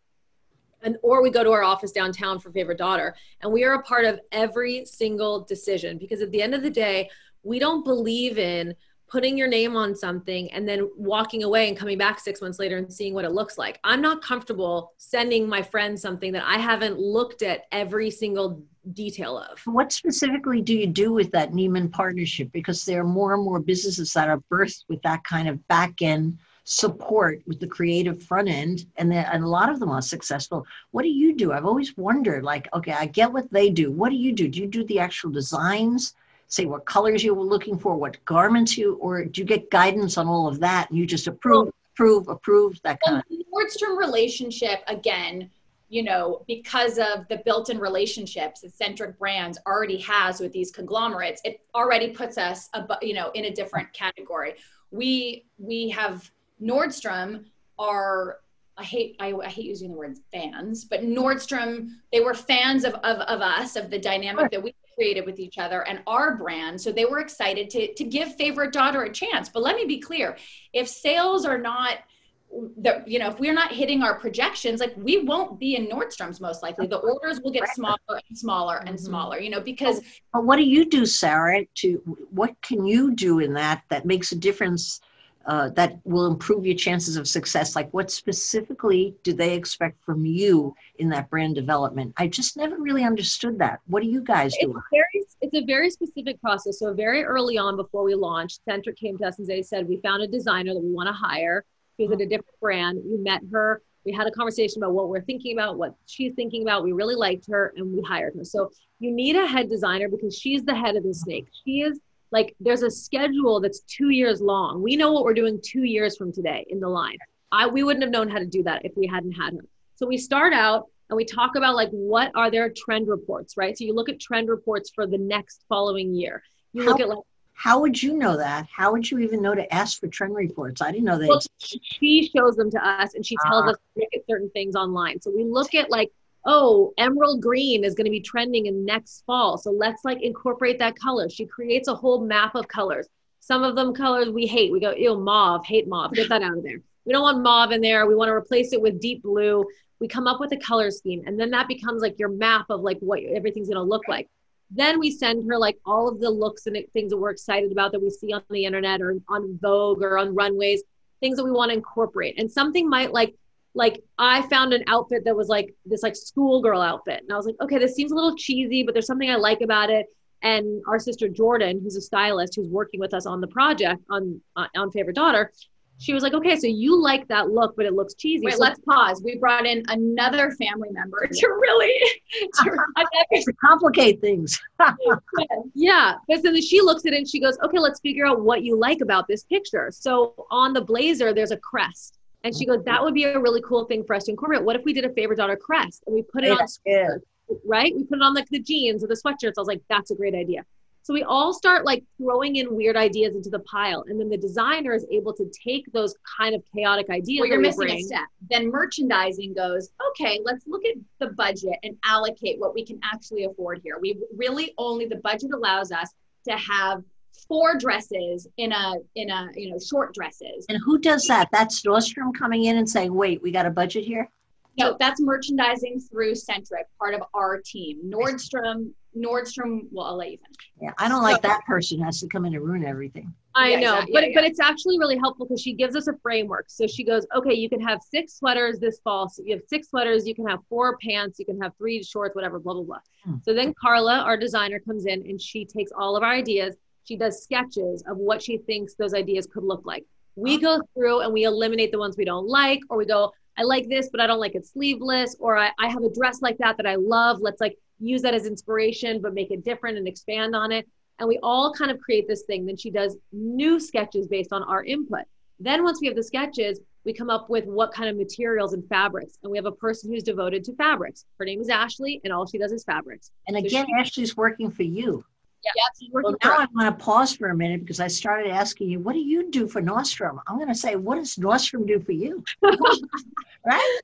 Speaker 2: and or we go to our office downtown for favorite daughter and we are a part of every single decision because at the end of the day we don't believe in putting your name on something and then walking away and coming back six months later and seeing what it looks like. I'm not comfortable sending my friend something that I haven't looked at every single detail of.
Speaker 1: What specifically do you do with that Neiman partnership? Because there are more and more businesses that are birthed with that kind of back end support with the creative front end and, and a lot of them are successful what do you do i've always wondered like okay i get what they do what do you do do you do the actual designs say what colors you were looking for, what garments you, or do you get guidance on all of that? And you just approve, approve, approve, that kind
Speaker 3: well, of. Nordstrom relationship, again, you know, because of the built-in relationships that Centric Brands already has with these conglomerates, it already puts us, above, you know, in a different category. We we have Nordstrom are I hate I, I, hate using the word fans, but Nordstrom they were fans of of, of us of the dynamic that we created with each other and our brand. So they were excited to, to give favorite daughter a chance. But let me be clear if sales are not the, you know, if we're not hitting our projections, like we won't be in Nordstrom's most likely. The orders will get smaller and smaller and mm-hmm. smaller, you know, because.
Speaker 1: But what do you do, Sara? To what can you do in that that makes a difference uh, that will improve your chances of success? Like, what specifically do they expect from you in that brand development? I just never really understood that. What do you guys do?
Speaker 2: It's very, it's a very specific process. So, very early on, before we launched, Centric came to us and they said, We found a designer that we want to hire. She was at a oh. different brand. We met her. We had a conversation about what we're thinking about, what she's thinking about. We really liked her and we hired her. So, you need a head designer because she's the head of the snake. She is like there's a schedule that's two years long. We know what we're doing two years from today in the line. I we wouldn't have known how to do that if we hadn't had her. So we start out and we talk about like what are their trend reports, right? So you look at trend reports for the next following year. You how, look at like
Speaker 1: how would you know that? How would you even know to ask for trend reports? I didn't know that. Well,
Speaker 2: she shows them to us and she tells uh, us to look at certain things online. So we look at like oh, emerald green is going to be trending in next fall. So let's like incorporate that color. She creates a whole map of colors. Some of them colors we hate. We go, ew, mauve, hate mauve. Get that out of there. We don't want mauve in there. We want to replace it with deep blue. We come up with a color scheme. And then that becomes like your map of like what everything's going to look like. Then we send her like all of the looks and things that we're excited about that we see on the internet or on Vogue or on runways, things that we want to incorporate. And something might like like I found an outfit that was like this like schoolgirl outfit. And I was like, okay, this seems a little cheesy, but there's something I like about it. And our sister Jordan, who's a stylist who's working with us on the project on on Favorite Daughter, she was like, okay, so you like that look, but it looks cheesy.
Speaker 3: Wait,
Speaker 2: so
Speaker 3: let's pause. We brought in another family member to really [laughs]
Speaker 1: to, [laughs] to complicate things. [laughs]
Speaker 2: yeah. But then she looks at it and she goes, okay, let's figure out what you like about this picture. So on the blazer, there's a crest. And she goes, that would be a really cool thing for us to incorporate. What if we did a favorite daughter crest and we put it yeah, on, right? We put it on like the jeans or the sweatshirts. I was like, that's a great idea. So we all start like throwing in weird ideas into the pile, and then the designer is able to take those kind of chaotic ideas.
Speaker 3: Well, you're missing bring. a step. Then merchandising goes, okay, let's look at the budget and allocate what we can actually afford here. We really only the budget allows us to have four dresses in a in a you know short dresses.
Speaker 1: And who does that? That's Nordstrom coming in and saying, "Wait, we got a budget here."
Speaker 3: No, that's merchandising through Centric, part of our team. Nordstrom, Nordstrom. Well, I'll let you finish.
Speaker 1: Yeah, I don't like so, that person has to come in and ruin everything.
Speaker 2: I yeah, know, exactly. but yeah, but it's actually really helpful because she gives us a framework. So she goes, okay, you can have six sweaters this fall. So you have six sweaters. You can have four pants. You can have three shorts, whatever. Blah blah blah. Hmm. So then Carla, our designer, comes in and she takes all of our ideas she does sketches of what she thinks those ideas could look like. We go through and we eliminate the ones we don't like, or we go, I like this, but I don't like it sleeveless, or I, I have a dress like that that I love. Let's like use that as inspiration, but make it different and expand on it. And we all kind of create this thing. Then she does new sketches based on our input. Then once we have the sketches, we come up with what kind of materials and fabrics. And we have a person who's devoted to fabrics. Her name is Ashley, and all she does is fabrics.
Speaker 1: And again, so she, Ashley's working for you.
Speaker 2: Yeah,
Speaker 1: well, now I want to pause for a minute because I started asking you, what do you do for Nordstrom? I'm going to say, what does Nordstrom do for you? [laughs] right?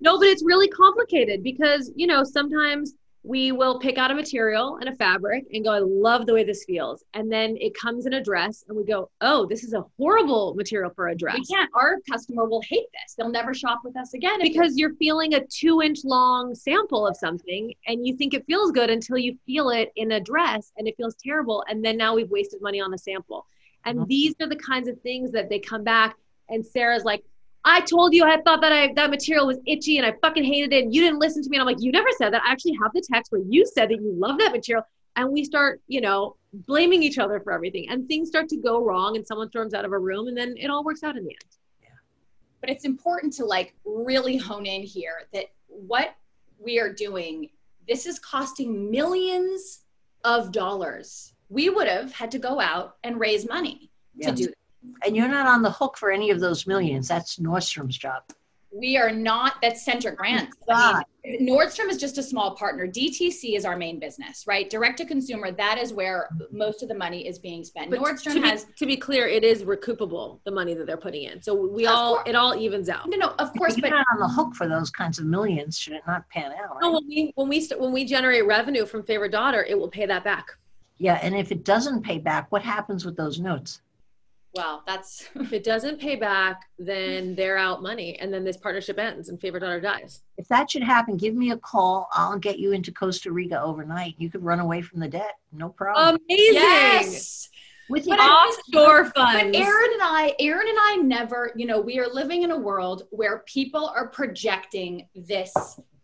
Speaker 2: No, but it's really complicated because, you know, sometimes we will pick out a material and a fabric and go, I love the way this feels. And then it comes in a dress and we go, oh, this is a horrible material for a dress.
Speaker 3: We can't, our customer will hate this. They'll never shop with us again.
Speaker 2: Because you're feeling a two inch long sample of something and you think it feels good until you feel it in a dress and it feels terrible. And then now we've wasted money on the sample. And mm-hmm. these are the kinds of things that they come back and Sara's like, I told you I thought that I that material was itchy and I fucking hated it and you didn't listen to me. And I'm like, you never said that. I actually have the text where you said that you love that material. And we start, you know, blaming each other for everything. And things start to go wrong and someone storms out of a room and then it all works out in the end.
Speaker 3: Yeah. But it's important to like really hone in here that what we are doing, this is costing millions of dollars. We would have had to go out and raise money to do
Speaker 1: and you're not on the hook for any of those millions. That's Nordstrom's job.
Speaker 3: We are not, that's Centric Brands. I mean, Nordstrom is just a small partner. DTC is our main business, right? Direct to consumer, that is where most of the money is being spent.
Speaker 2: But Nordstrom to has. To be clear, it is recoupable, the money that they're putting in. So we all, course. it all evens out.
Speaker 3: No, no, of course.
Speaker 1: But you're not on the hook for those kinds of millions, should it not pan out? Right?
Speaker 2: No, when we, when we, when we generate revenue from Favorite Daughter, it will pay that back.
Speaker 1: Yeah, and if it doesn't pay back, what happens with those notes?
Speaker 3: Well, that's
Speaker 2: if it doesn't pay back, then they're out money, and then this partnership ends, and favorite daughter dies.
Speaker 1: If that should happen, give me a call. I'll get you into Costa Rica overnight. You could run away from the debt, no problem.
Speaker 2: Amazing.
Speaker 3: Yes.
Speaker 2: With the offshore funds.
Speaker 3: But Erin and I, Erin and I never, you know, we are living in a world where people are projecting this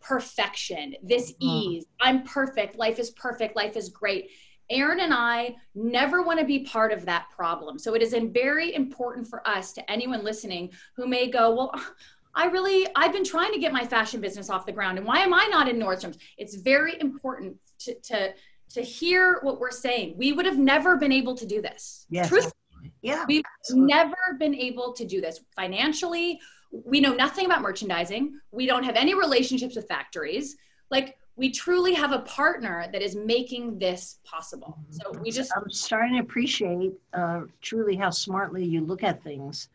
Speaker 3: perfection, this mm. ease. I'm perfect. Life is perfect. Life is great. Erin and I never want to be part of that problem. So it is very important for us to anyone listening who may go, well, I really, I've been trying to get my fashion business off the ground. And why am I not in Nordstrom's? It's very important to, to, to hear what we're saying. We would have never been able to do this.
Speaker 1: Yes.
Speaker 3: Truthfully,
Speaker 1: yeah.
Speaker 3: We've never been able to do this financially. We know nothing about merchandising. We don't have any relationships with factories. Like we truly have a partner that is making this possible. So we just.
Speaker 1: I'm starting to appreciate uh, truly how smartly you look at things.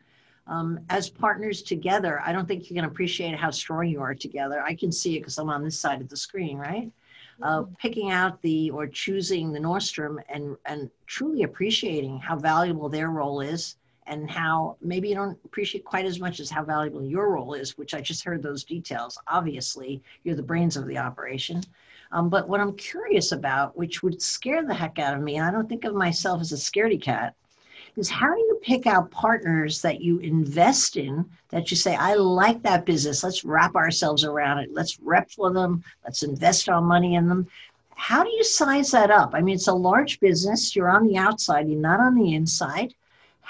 Speaker 1: Um, as partners together, I don't think you can appreciate how strong you are together. I can see it because I'm on this side of the screen, right? Uh, mm-hmm. picking out the or choosing the Nordstrom and and truly appreciating how valuable their role is and how maybe you don't appreciate quite as much as how valuable your role is, which I just heard those details. Obviously, you're the brains of the operation. Um, but what I'm curious about, which would scare the heck out of me, and I don't think of myself as a scaredy cat, is how do you pick out partners that you invest in that you say, I like that business. Let's wrap ourselves around it. Let's rep for them. Let's invest our money in them. How do you size that up? I mean, it's a large business. You're on the outside, you're not on the inside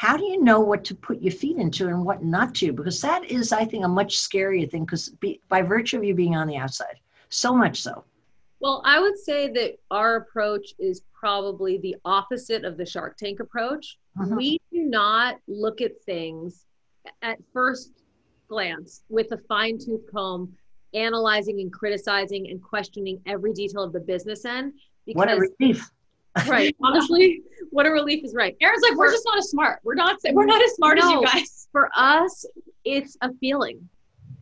Speaker 1: how do you know what to put your feet into and what not to? Because that is, I think, a much scarier thing because by virtue of you being on the outside, so much so.
Speaker 2: Well, I would say that our approach is probably the opposite of the Shark Tank approach. Uh-huh. We do not look at things at first glance with a fine tooth comb, analyzing and criticizing and questioning every detail of the business end.
Speaker 1: Because, what a relief
Speaker 2: right. [laughs] Honestly, what a relief is right.
Speaker 3: Erin's like, we're just not as smart. We're not. We're not as smart no, as you guys. [laughs]
Speaker 2: For us, it's a feeling,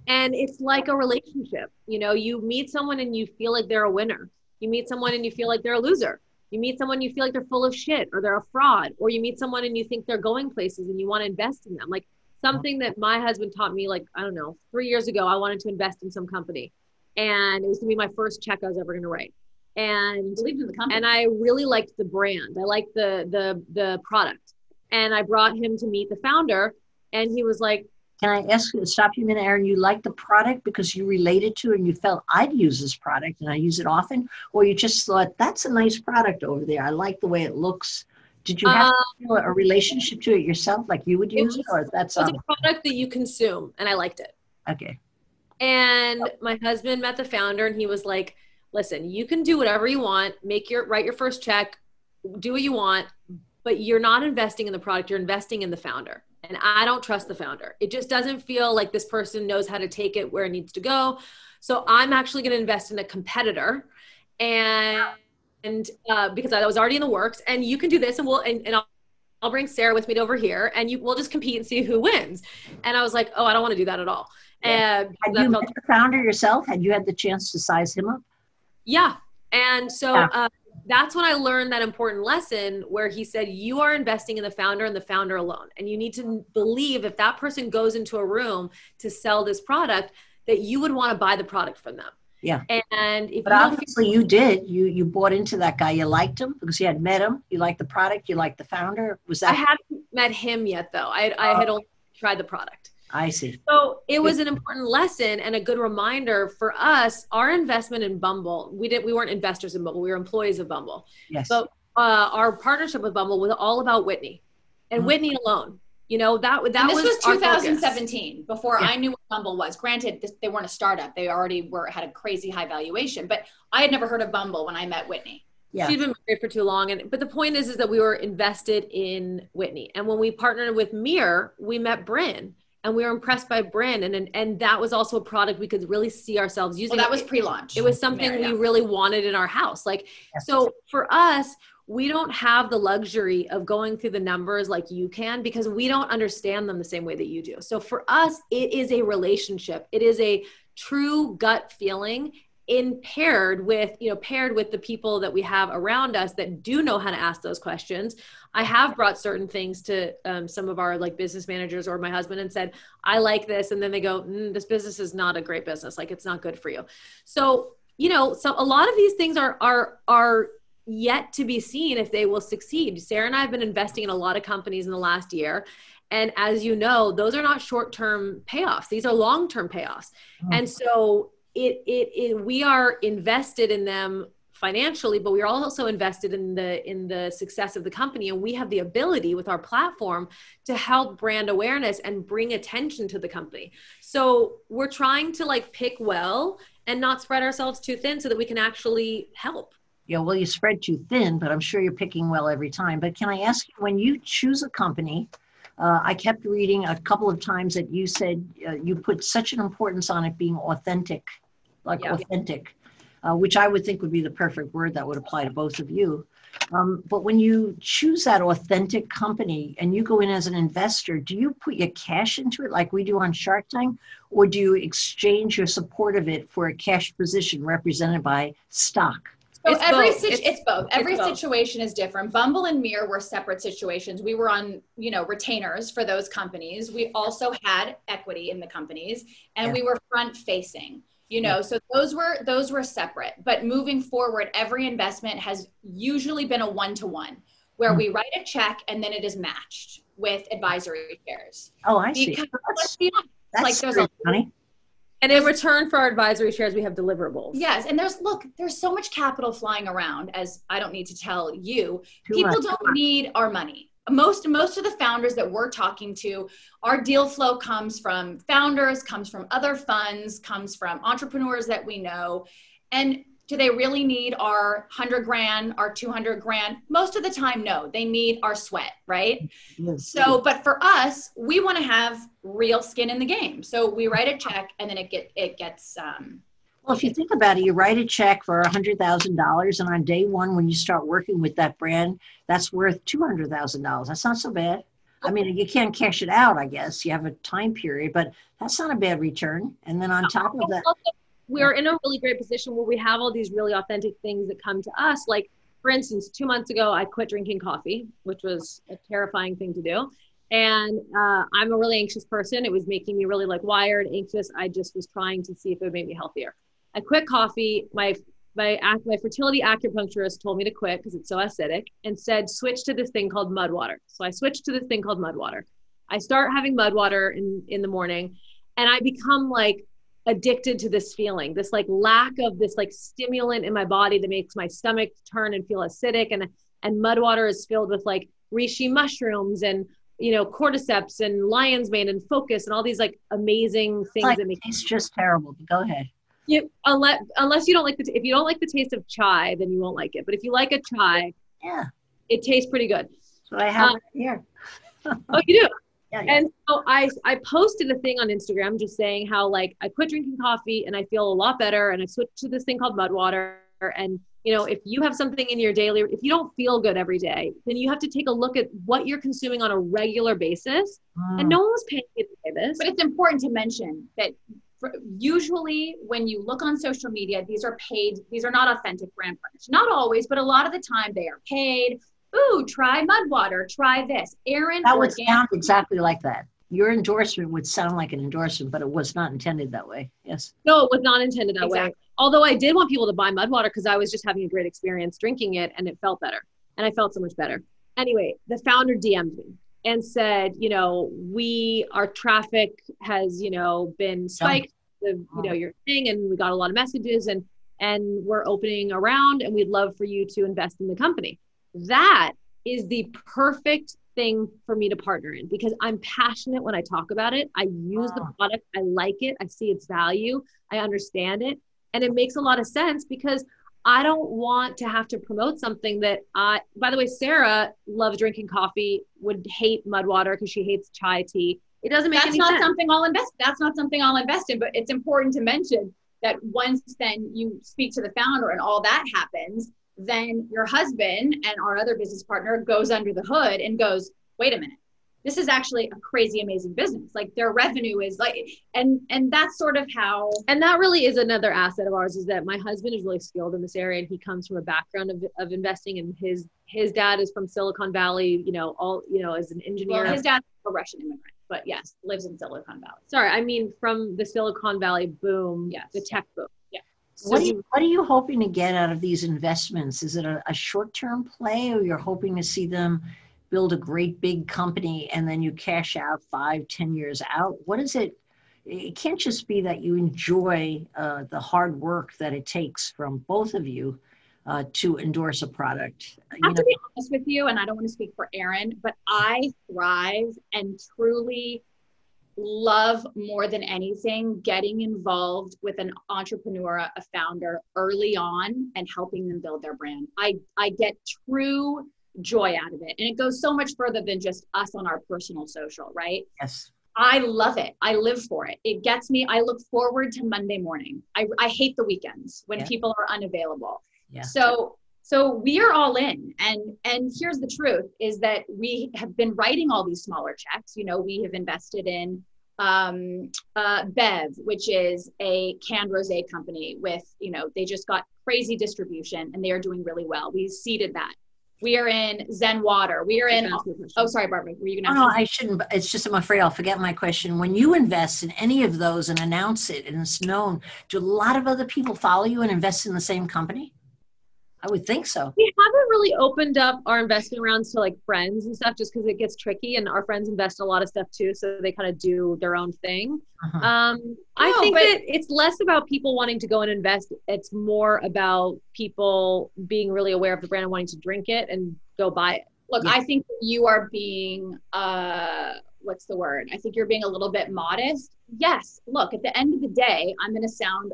Speaker 2: and it's like a relationship. You know, you meet someone and you feel like they're a winner. You meet someone and you feel like they're a loser. You meet someone you feel like they're full of shit or they're a fraud, or you meet someone and you think they're going places and you want to invest in them. Like something that my husband taught me, like I don't know, three years ago, I wanted to invest in some company, and it was gonna be my first check I was ever gonna write and
Speaker 3: believed in the company.
Speaker 2: and I really liked the brand. I liked the the the product, and I brought him to meet the founder, and he was like,
Speaker 1: "Can I ask you to stop you a minute, Erin? You like the product because you related to it and you felt I'd use this product and I use it often, or you just thought that's a nice product over there. I like the way it looks." Did you have um, a relationship to it yourself, like you would use it, it or that's
Speaker 2: it was a product that you consume, and I liked it.
Speaker 1: Okay.
Speaker 2: And my husband met the founder and he was like, listen, you can do whatever you want, make your write your first check, do what you want, but you're not investing in the product, you're investing in the founder. And I don't trust the founder. It just doesn't feel like this person knows how to take it where it needs to go. So I'm actually going to invest in a competitor and and uh, because I was already in the works and you can do this and we'll and, and I'll I'll bring Sara with me over here and you we'll just compete and see who wins. And I was like, oh, I don't want to do that at all.
Speaker 1: Yeah. And had you met the founder yourself? Had you had the chance to size him up?
Speaker 2: Yeah. And so yeah. Uh, that's when I learned that important lesson where he said, You are investing in the founder and the founder alone. And you need to believe if that person goes into a room to sell this product, that you would want to buy the product from them.
Speaker 1: Yeah.
Speaker 2: And
Speaker 1: but you obviously feel- you did. You you bought into that guy. You liked him because you had met him. You liked the product. You liked the founder. Was that?
Speaker 2: I haven't met him yet, though. I I had oh. only tried the product.
Speaker 1: I see.
Speaker 2: So it was an important lesson and a good reminder for us. Our investment in Bumble, we didn't, we weren't investors in Bumble. We were employees of Bumble.
Speaker 1: Yes.
Speaker 2: But uh, our partnership with Bumble was all about Whitney and mm-hmm. Whitney alone. You know that that
Speaker 3: and this
Speaker 2: was,
Speaker 3: was 2017 before yeah. I knew what Bumble was. Granted, this, they weren't a startup; they already were had a crazy high valuation. But I had never heard of Bumble when I met Whitney.
Speaker 2: Yeah. She'd been married for too long. And but the point is is that we were invested in Whitney. And when we partnered with Mir, we met Brynn and we were impressed by Brynn and, and that was also a product we could really see ourselves using.
Speaker 3: Well, that was pre-launch.
Speaker 2: It was something we really wanted in our house. Like yes. so for us, we don't have the luxury of going through the numbers like you can because we don't understand them the same way that you do. So for us, it is a relationship. It is a true gut feeling in paired with you know paired with the people that we have around us that do know how to ask those questions. I have brought certain things to um, some of our like business managers or my husband and said i like this and then they go mm, this business is not a great business. Like it's not good for you. So you know so a lot of these things are are are yet to be seen if they will succeed. Sara and i have been investing in a lot of companies in the last year and as you know those are not short-term payoffs. These are long-term payoffs. Mm-hmm. and so it, it, it we are invested in them financially but we are also invested in the in the success of the company. And we have the ability with our platform to help brand awareness and bring attention to the company. So we're trying to like pick well and not spread ourselves too thin so that we can actually help.
Speaker 1: Yeah well you spread too thin but i'm sure you're picking well every time. But can i ask you when you choose a company uh, I kept reading a couple of times that you said uh, you put such an importance on it being authentic like yeah. authentic, uh, which I would think would be the perfect word that would apply to both of you. Um, but when you choose that authentic company and you go in as an investor, do you put your cash into it like we do on Shark Tank, or do you exchange your support of it for a cash position represented by stock?
Speaker 3: So it's every both. it's, it's, both. Every it's situation both. is different. Bumble and Mir were separate situations. We were on, you know, retainers for those companies. We also had equity in the companies, and yeah. we were front facing you know so those were those were separate. But moving forward every investment has usually been a one to one where mm-hmm. we write a check and then it is matched with advisory shares.
Speaker 1: Oh i see. That's,
Speaker 3: that's like there's a
Speaker 1: funny.
Speaker 2: And in return for our advisory shares we have deliverables.
Speaker 3: Yes and there's look there's so much capital flying around as i don't need to tell you. Too people much. don't need our money most most of the founders that we're talking to our deal flow comes from founders comes from other funds comes from entrepreneurs that we know. And do they really need our 100 grand our 200 grand? Most of the time no. They need our sweat right? Yes. so but for us we want to have real skin in the game. So we write a check and then it get it gets um,
Speaker 1: well, if you think about it, you write a check for $100,000, and on day one, when you start working with that brand, that's worth $200,000. That's not so bad. I mean, you can't cash it out, I guess. You have a time period, but that's not a bad return. And then on top of that,
Speaker 2: we're in a really great position where we have all these really authentic things that come to us. Like, for instance, two months ago, I quit drinking coffee, which was a terrifying thing to do. And uh, I'm a really anxious person. It was making me really like wired, anxious. I just was trying to see if it would make me healthier. I quit coffee. My my my fertility acupuncturist told me to quit because it's so acidic and said switch to this thing called mud water. So I switched to this thing called mud water. I start having mud water in in the morning and I become like addicted to this feeling, this like lack of this like stimulant in my body that makes my stomach turn and feel acidic and and mud water is filled with like reishi mushrooms and you know, cordyceps and lion's mane and focus and all these like amazing things
Speaker 1: like,
Speaker 2: that make
Speaker 1: it's just terrible. But Go ahead.
Speaker 2: You, unless, unless you don't like the, if you don't like the taste of chai, then you won't like it. But if you like a chai,
Speaker 1: yeah,
Speaker 2: it tastes pretty good.
Speaker 1: So I have uh, it here. [laughs]
Speaker 2: oh, you do? [laughs]
Speaker 1: Yeah, yeah.
Speaker 2: And so I I posted a thing on Instagram just saying how like I quit drinking coffee and I feel a lot better and I switched to this thing called mud water and you know if you have something in your daily if you don't feel good every day then you have to take a look at what you're consuming on a regular basis mm. and no one was paying you to say this
Speaker 3: but it's important to mention that for, usually when you look on social media these are paid these are not authentic brand partners. Not always but a lot of the time they are paid. Ooh try mud water try this. Erin
Speaker 1: that would sound exactly like that. Your endorsement would sound like an endorsement but it was not intended that way. Yes.
Speaker 2: No it was not intended that exactly. way although I did want people to buy Mudwater because I was just having a great experience drinking it and it felt better. And I felt so much better. Anyway, the founder DM'd me and said, you know, we, our traffic has, you know, been spiked, the, you know, uh-huh. your thing, and we got a lot of messages and, and we're opening around and we'd love for you to invest in the company. That is the perfect thing for me to partner in because I'm passionate when I talk about it. I use the product, I like it, I see its value, I understand it. And it makes a lot of sense because I don't want to have to promote something that I, by the way, Sara loves drinking coffee, would hate mud water because she hates chai tea. It doesn't make
Speaker 3: That's
Speaker 2: any
Speaker 3: not
Speaker 2: sense.
Speaker 3: something I'll invest. That's not something I'll invest in, but it's important to mention that once then you speak to the founder and all that happens, then your husband and our other business partner goes under the hood and goes, wait a minute, this is actually a crazy amazing business. Like their revenue is like and and that's sort of how
Speaker 2: and that really is another asset of ours is that my husband is really skilled in this area and he comes from a background of, of investing and his his dad is from silicon valley you know all you know as an engineer.
Speaker 3: Well, his dad's a russian immigrant but yes lives in silicon valley.
Speaker 2: Sorry i mean from the silicon valley boom yes. the tech boom.
Speaker 3: Yeah.
Speaker 1: So what, are you, what are you hoping to get out of these investments? Is it a, a short-term play, or you're hoping to see them build a great big company and then you cash out five, ten years out? What is it? It can't just be that you enjoy uh, the hard work that it takes from both of you uh, to endorse a product.
Speaker 3: I have know. to be honest with you, and I don't want to speak for Erin, but I thrive and truly love more than anything getting involved with an entrepreneur, a founder early on and helping them build their brand. I, I get true joy out of it. And it goes so much further than just us on our personal social, right?
Speaker 1: Yes.
Speaker 3: I love it. I live for it. It gets me. I look forward to Monday morning. I, I hate the weekends when yeah. people are unavailable. Yeah. So so we are all in. And and here's the truth is that we have been writing all these smaller checks. You know, we have invested in um, uh, Bev, which is a canned rosé company with, you know, they just got crazy distribution and they are doing really well. We seeded that. We are in Zen Water. We are in. Oh, sorry, Barbara. Were you going
Speaker 1: to? No, I shouldn't. It's just I'm afraid I'll forget my question. When you invest in any of those and announce it and it's known, do a lot of other people follow you and invest in the same company? I would think so.
Speaker 2: We haven't really opened up our investing rounds to like friends and stuff just because it gets tricky and our friends invest in a lot of stuff too. So they kind of do their own thing. Uh-huh. Um, I think that it's less about people wanting to go and invest. It's more about people being really aware of the brand and wanting to drink it and go buy it.
Speaker 3: Look, yeah. I think you are being, uh, what's the word? I think you're being a little bit modest. Yes. Look, at the end of the day, I'm going to sound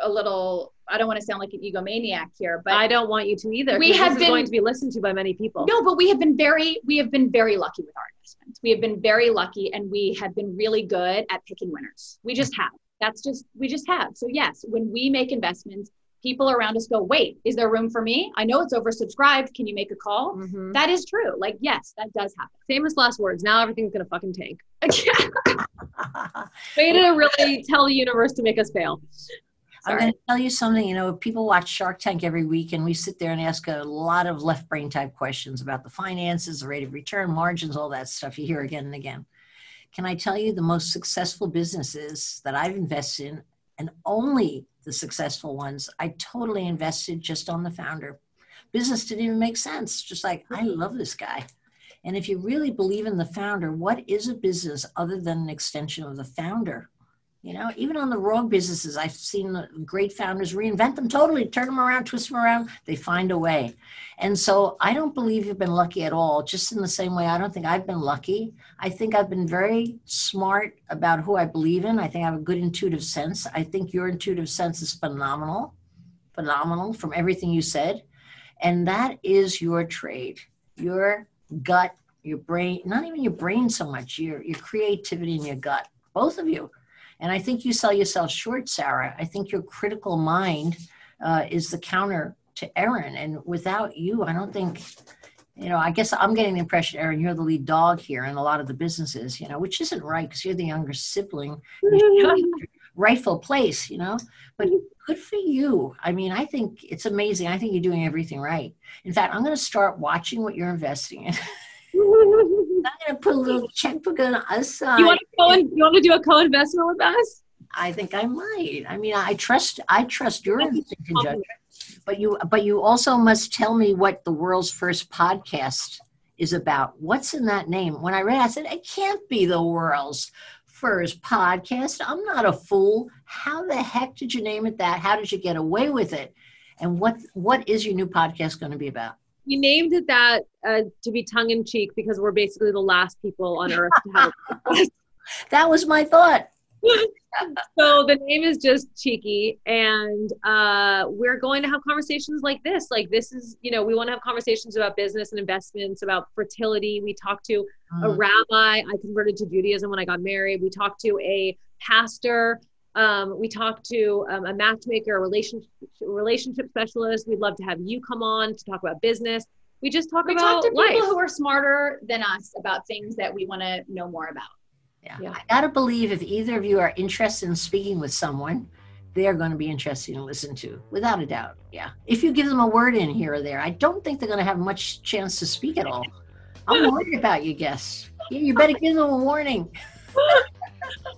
Speaker 3: a little I don't want to sound like an egomaniac here, but
Speaker 2: I don't want you to either.
Speaker 3: We have been
Speaker 2: going to be listened to by many people.
Speaker 3: No, but we have been very we have been very lucky with our investments. We have been very lucky and we have been really good at picking winners. We just have. That's just we just have. So yes, when we make investments, people around us go, "Wait, is there room for me? I know it's oversubscribed. Can you make a call?" Mm-hmm. That is true. Like yes, that does happen.
Speaker 2: Famous last words. Now everything's going to fucking tank. [laughs] Way to really tell the universe to make us fail.
Speaker 1: I'm going to tell you something. You know, people watch Shark Tank every week, and we sit there and ask a lot of left brain type questions about the finances, the rate of return, margins, all that stuff you hear again and again. Can I tell you the most successful businesses that I've invested in, and only the successful ones, I totally invested just on the founder. Business didn't even make sense. Just like, I mm-hmm. love this guy. And if you really believe in the founder, what is a business other than an extension of the founder? You know, even on the wrong businesses, I've seen great founders reinvent them totally, turn them around, twist them around. They find a way. And so I don't believe you've been lucky at all. Just in the same way, I don't think I've been lucky. I think I've been very smart about who I believe in. I think I have a good intuitive sense. I think your intuitive sense is phenomenal, phenomenal from everything you said. And that is your trade, your gut, your brain, not even your brain so much, your, your creativity and your gut, both of you and I think you sell yourself short, Sara. I think your critical mind uh, is the counter to Erin. And without you, I don't think, you know, I guess I'm getting the impression, Erin, you're the lead dog here in a lot of the businesses, you know, which isn't right because you're the younger sibling. rightful place, you know, but good for you. I mean, I think it's amazing. I think you're doing everything right. In fact, I'm going to start watching what you're investing in. [laughs] I'm gonna put a little checkbook on us.
Speaker 2: You want to You want to do a co-investment with us?
Speaker 1: I think I might. I mean, I trust. I trust your instinct and judgment. But you, but you also must tell me what the world's first podcast is about. What's in that name? When I read, it, I said it can't be the world's first podcast. I'm not a fool. How the heck did you name it that? How did you get away with it? And what what is your new podcast going to be about?
Speaker 2: We named it that uh, to be tongue in cheek because we're basically the last people on earth to have [laughs]
Speaker 1: that was my thought.
Speaker 2: So the name is just cheeky and uh, we're going to have conversations like this. Like this is you know we want to have conversations about business and investments about fertility. We talked to mm. a rabbi. I converted to judaism when i got married. We talked to a pastor um, we talked to um, a matchmaker, a relationship relationship specialist. We'd love to have you come on to talk about business. We just talk
Speaker 3: we
Speaker 2: about
Speaker 3: talk to
Speaker 2: life.
Speaker 3: people who are smarter than us about things that we want to know more about.
Speaker 1: Yeah. yeah. I gotta believe if either of you are interested in speaking with someone, they're going to be interesting to listen to, without a doubt. Yeah. If you give them a word in here or there, I don't think they're going to have much chance to speak at all. I'm worried about you, guests. You better [laughs] give them a warning. [laughs]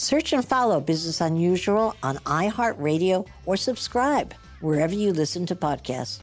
Speaker 1: Search and follow Business Unusual on iHeartRadio or subscribe wherever you listen to podcasts.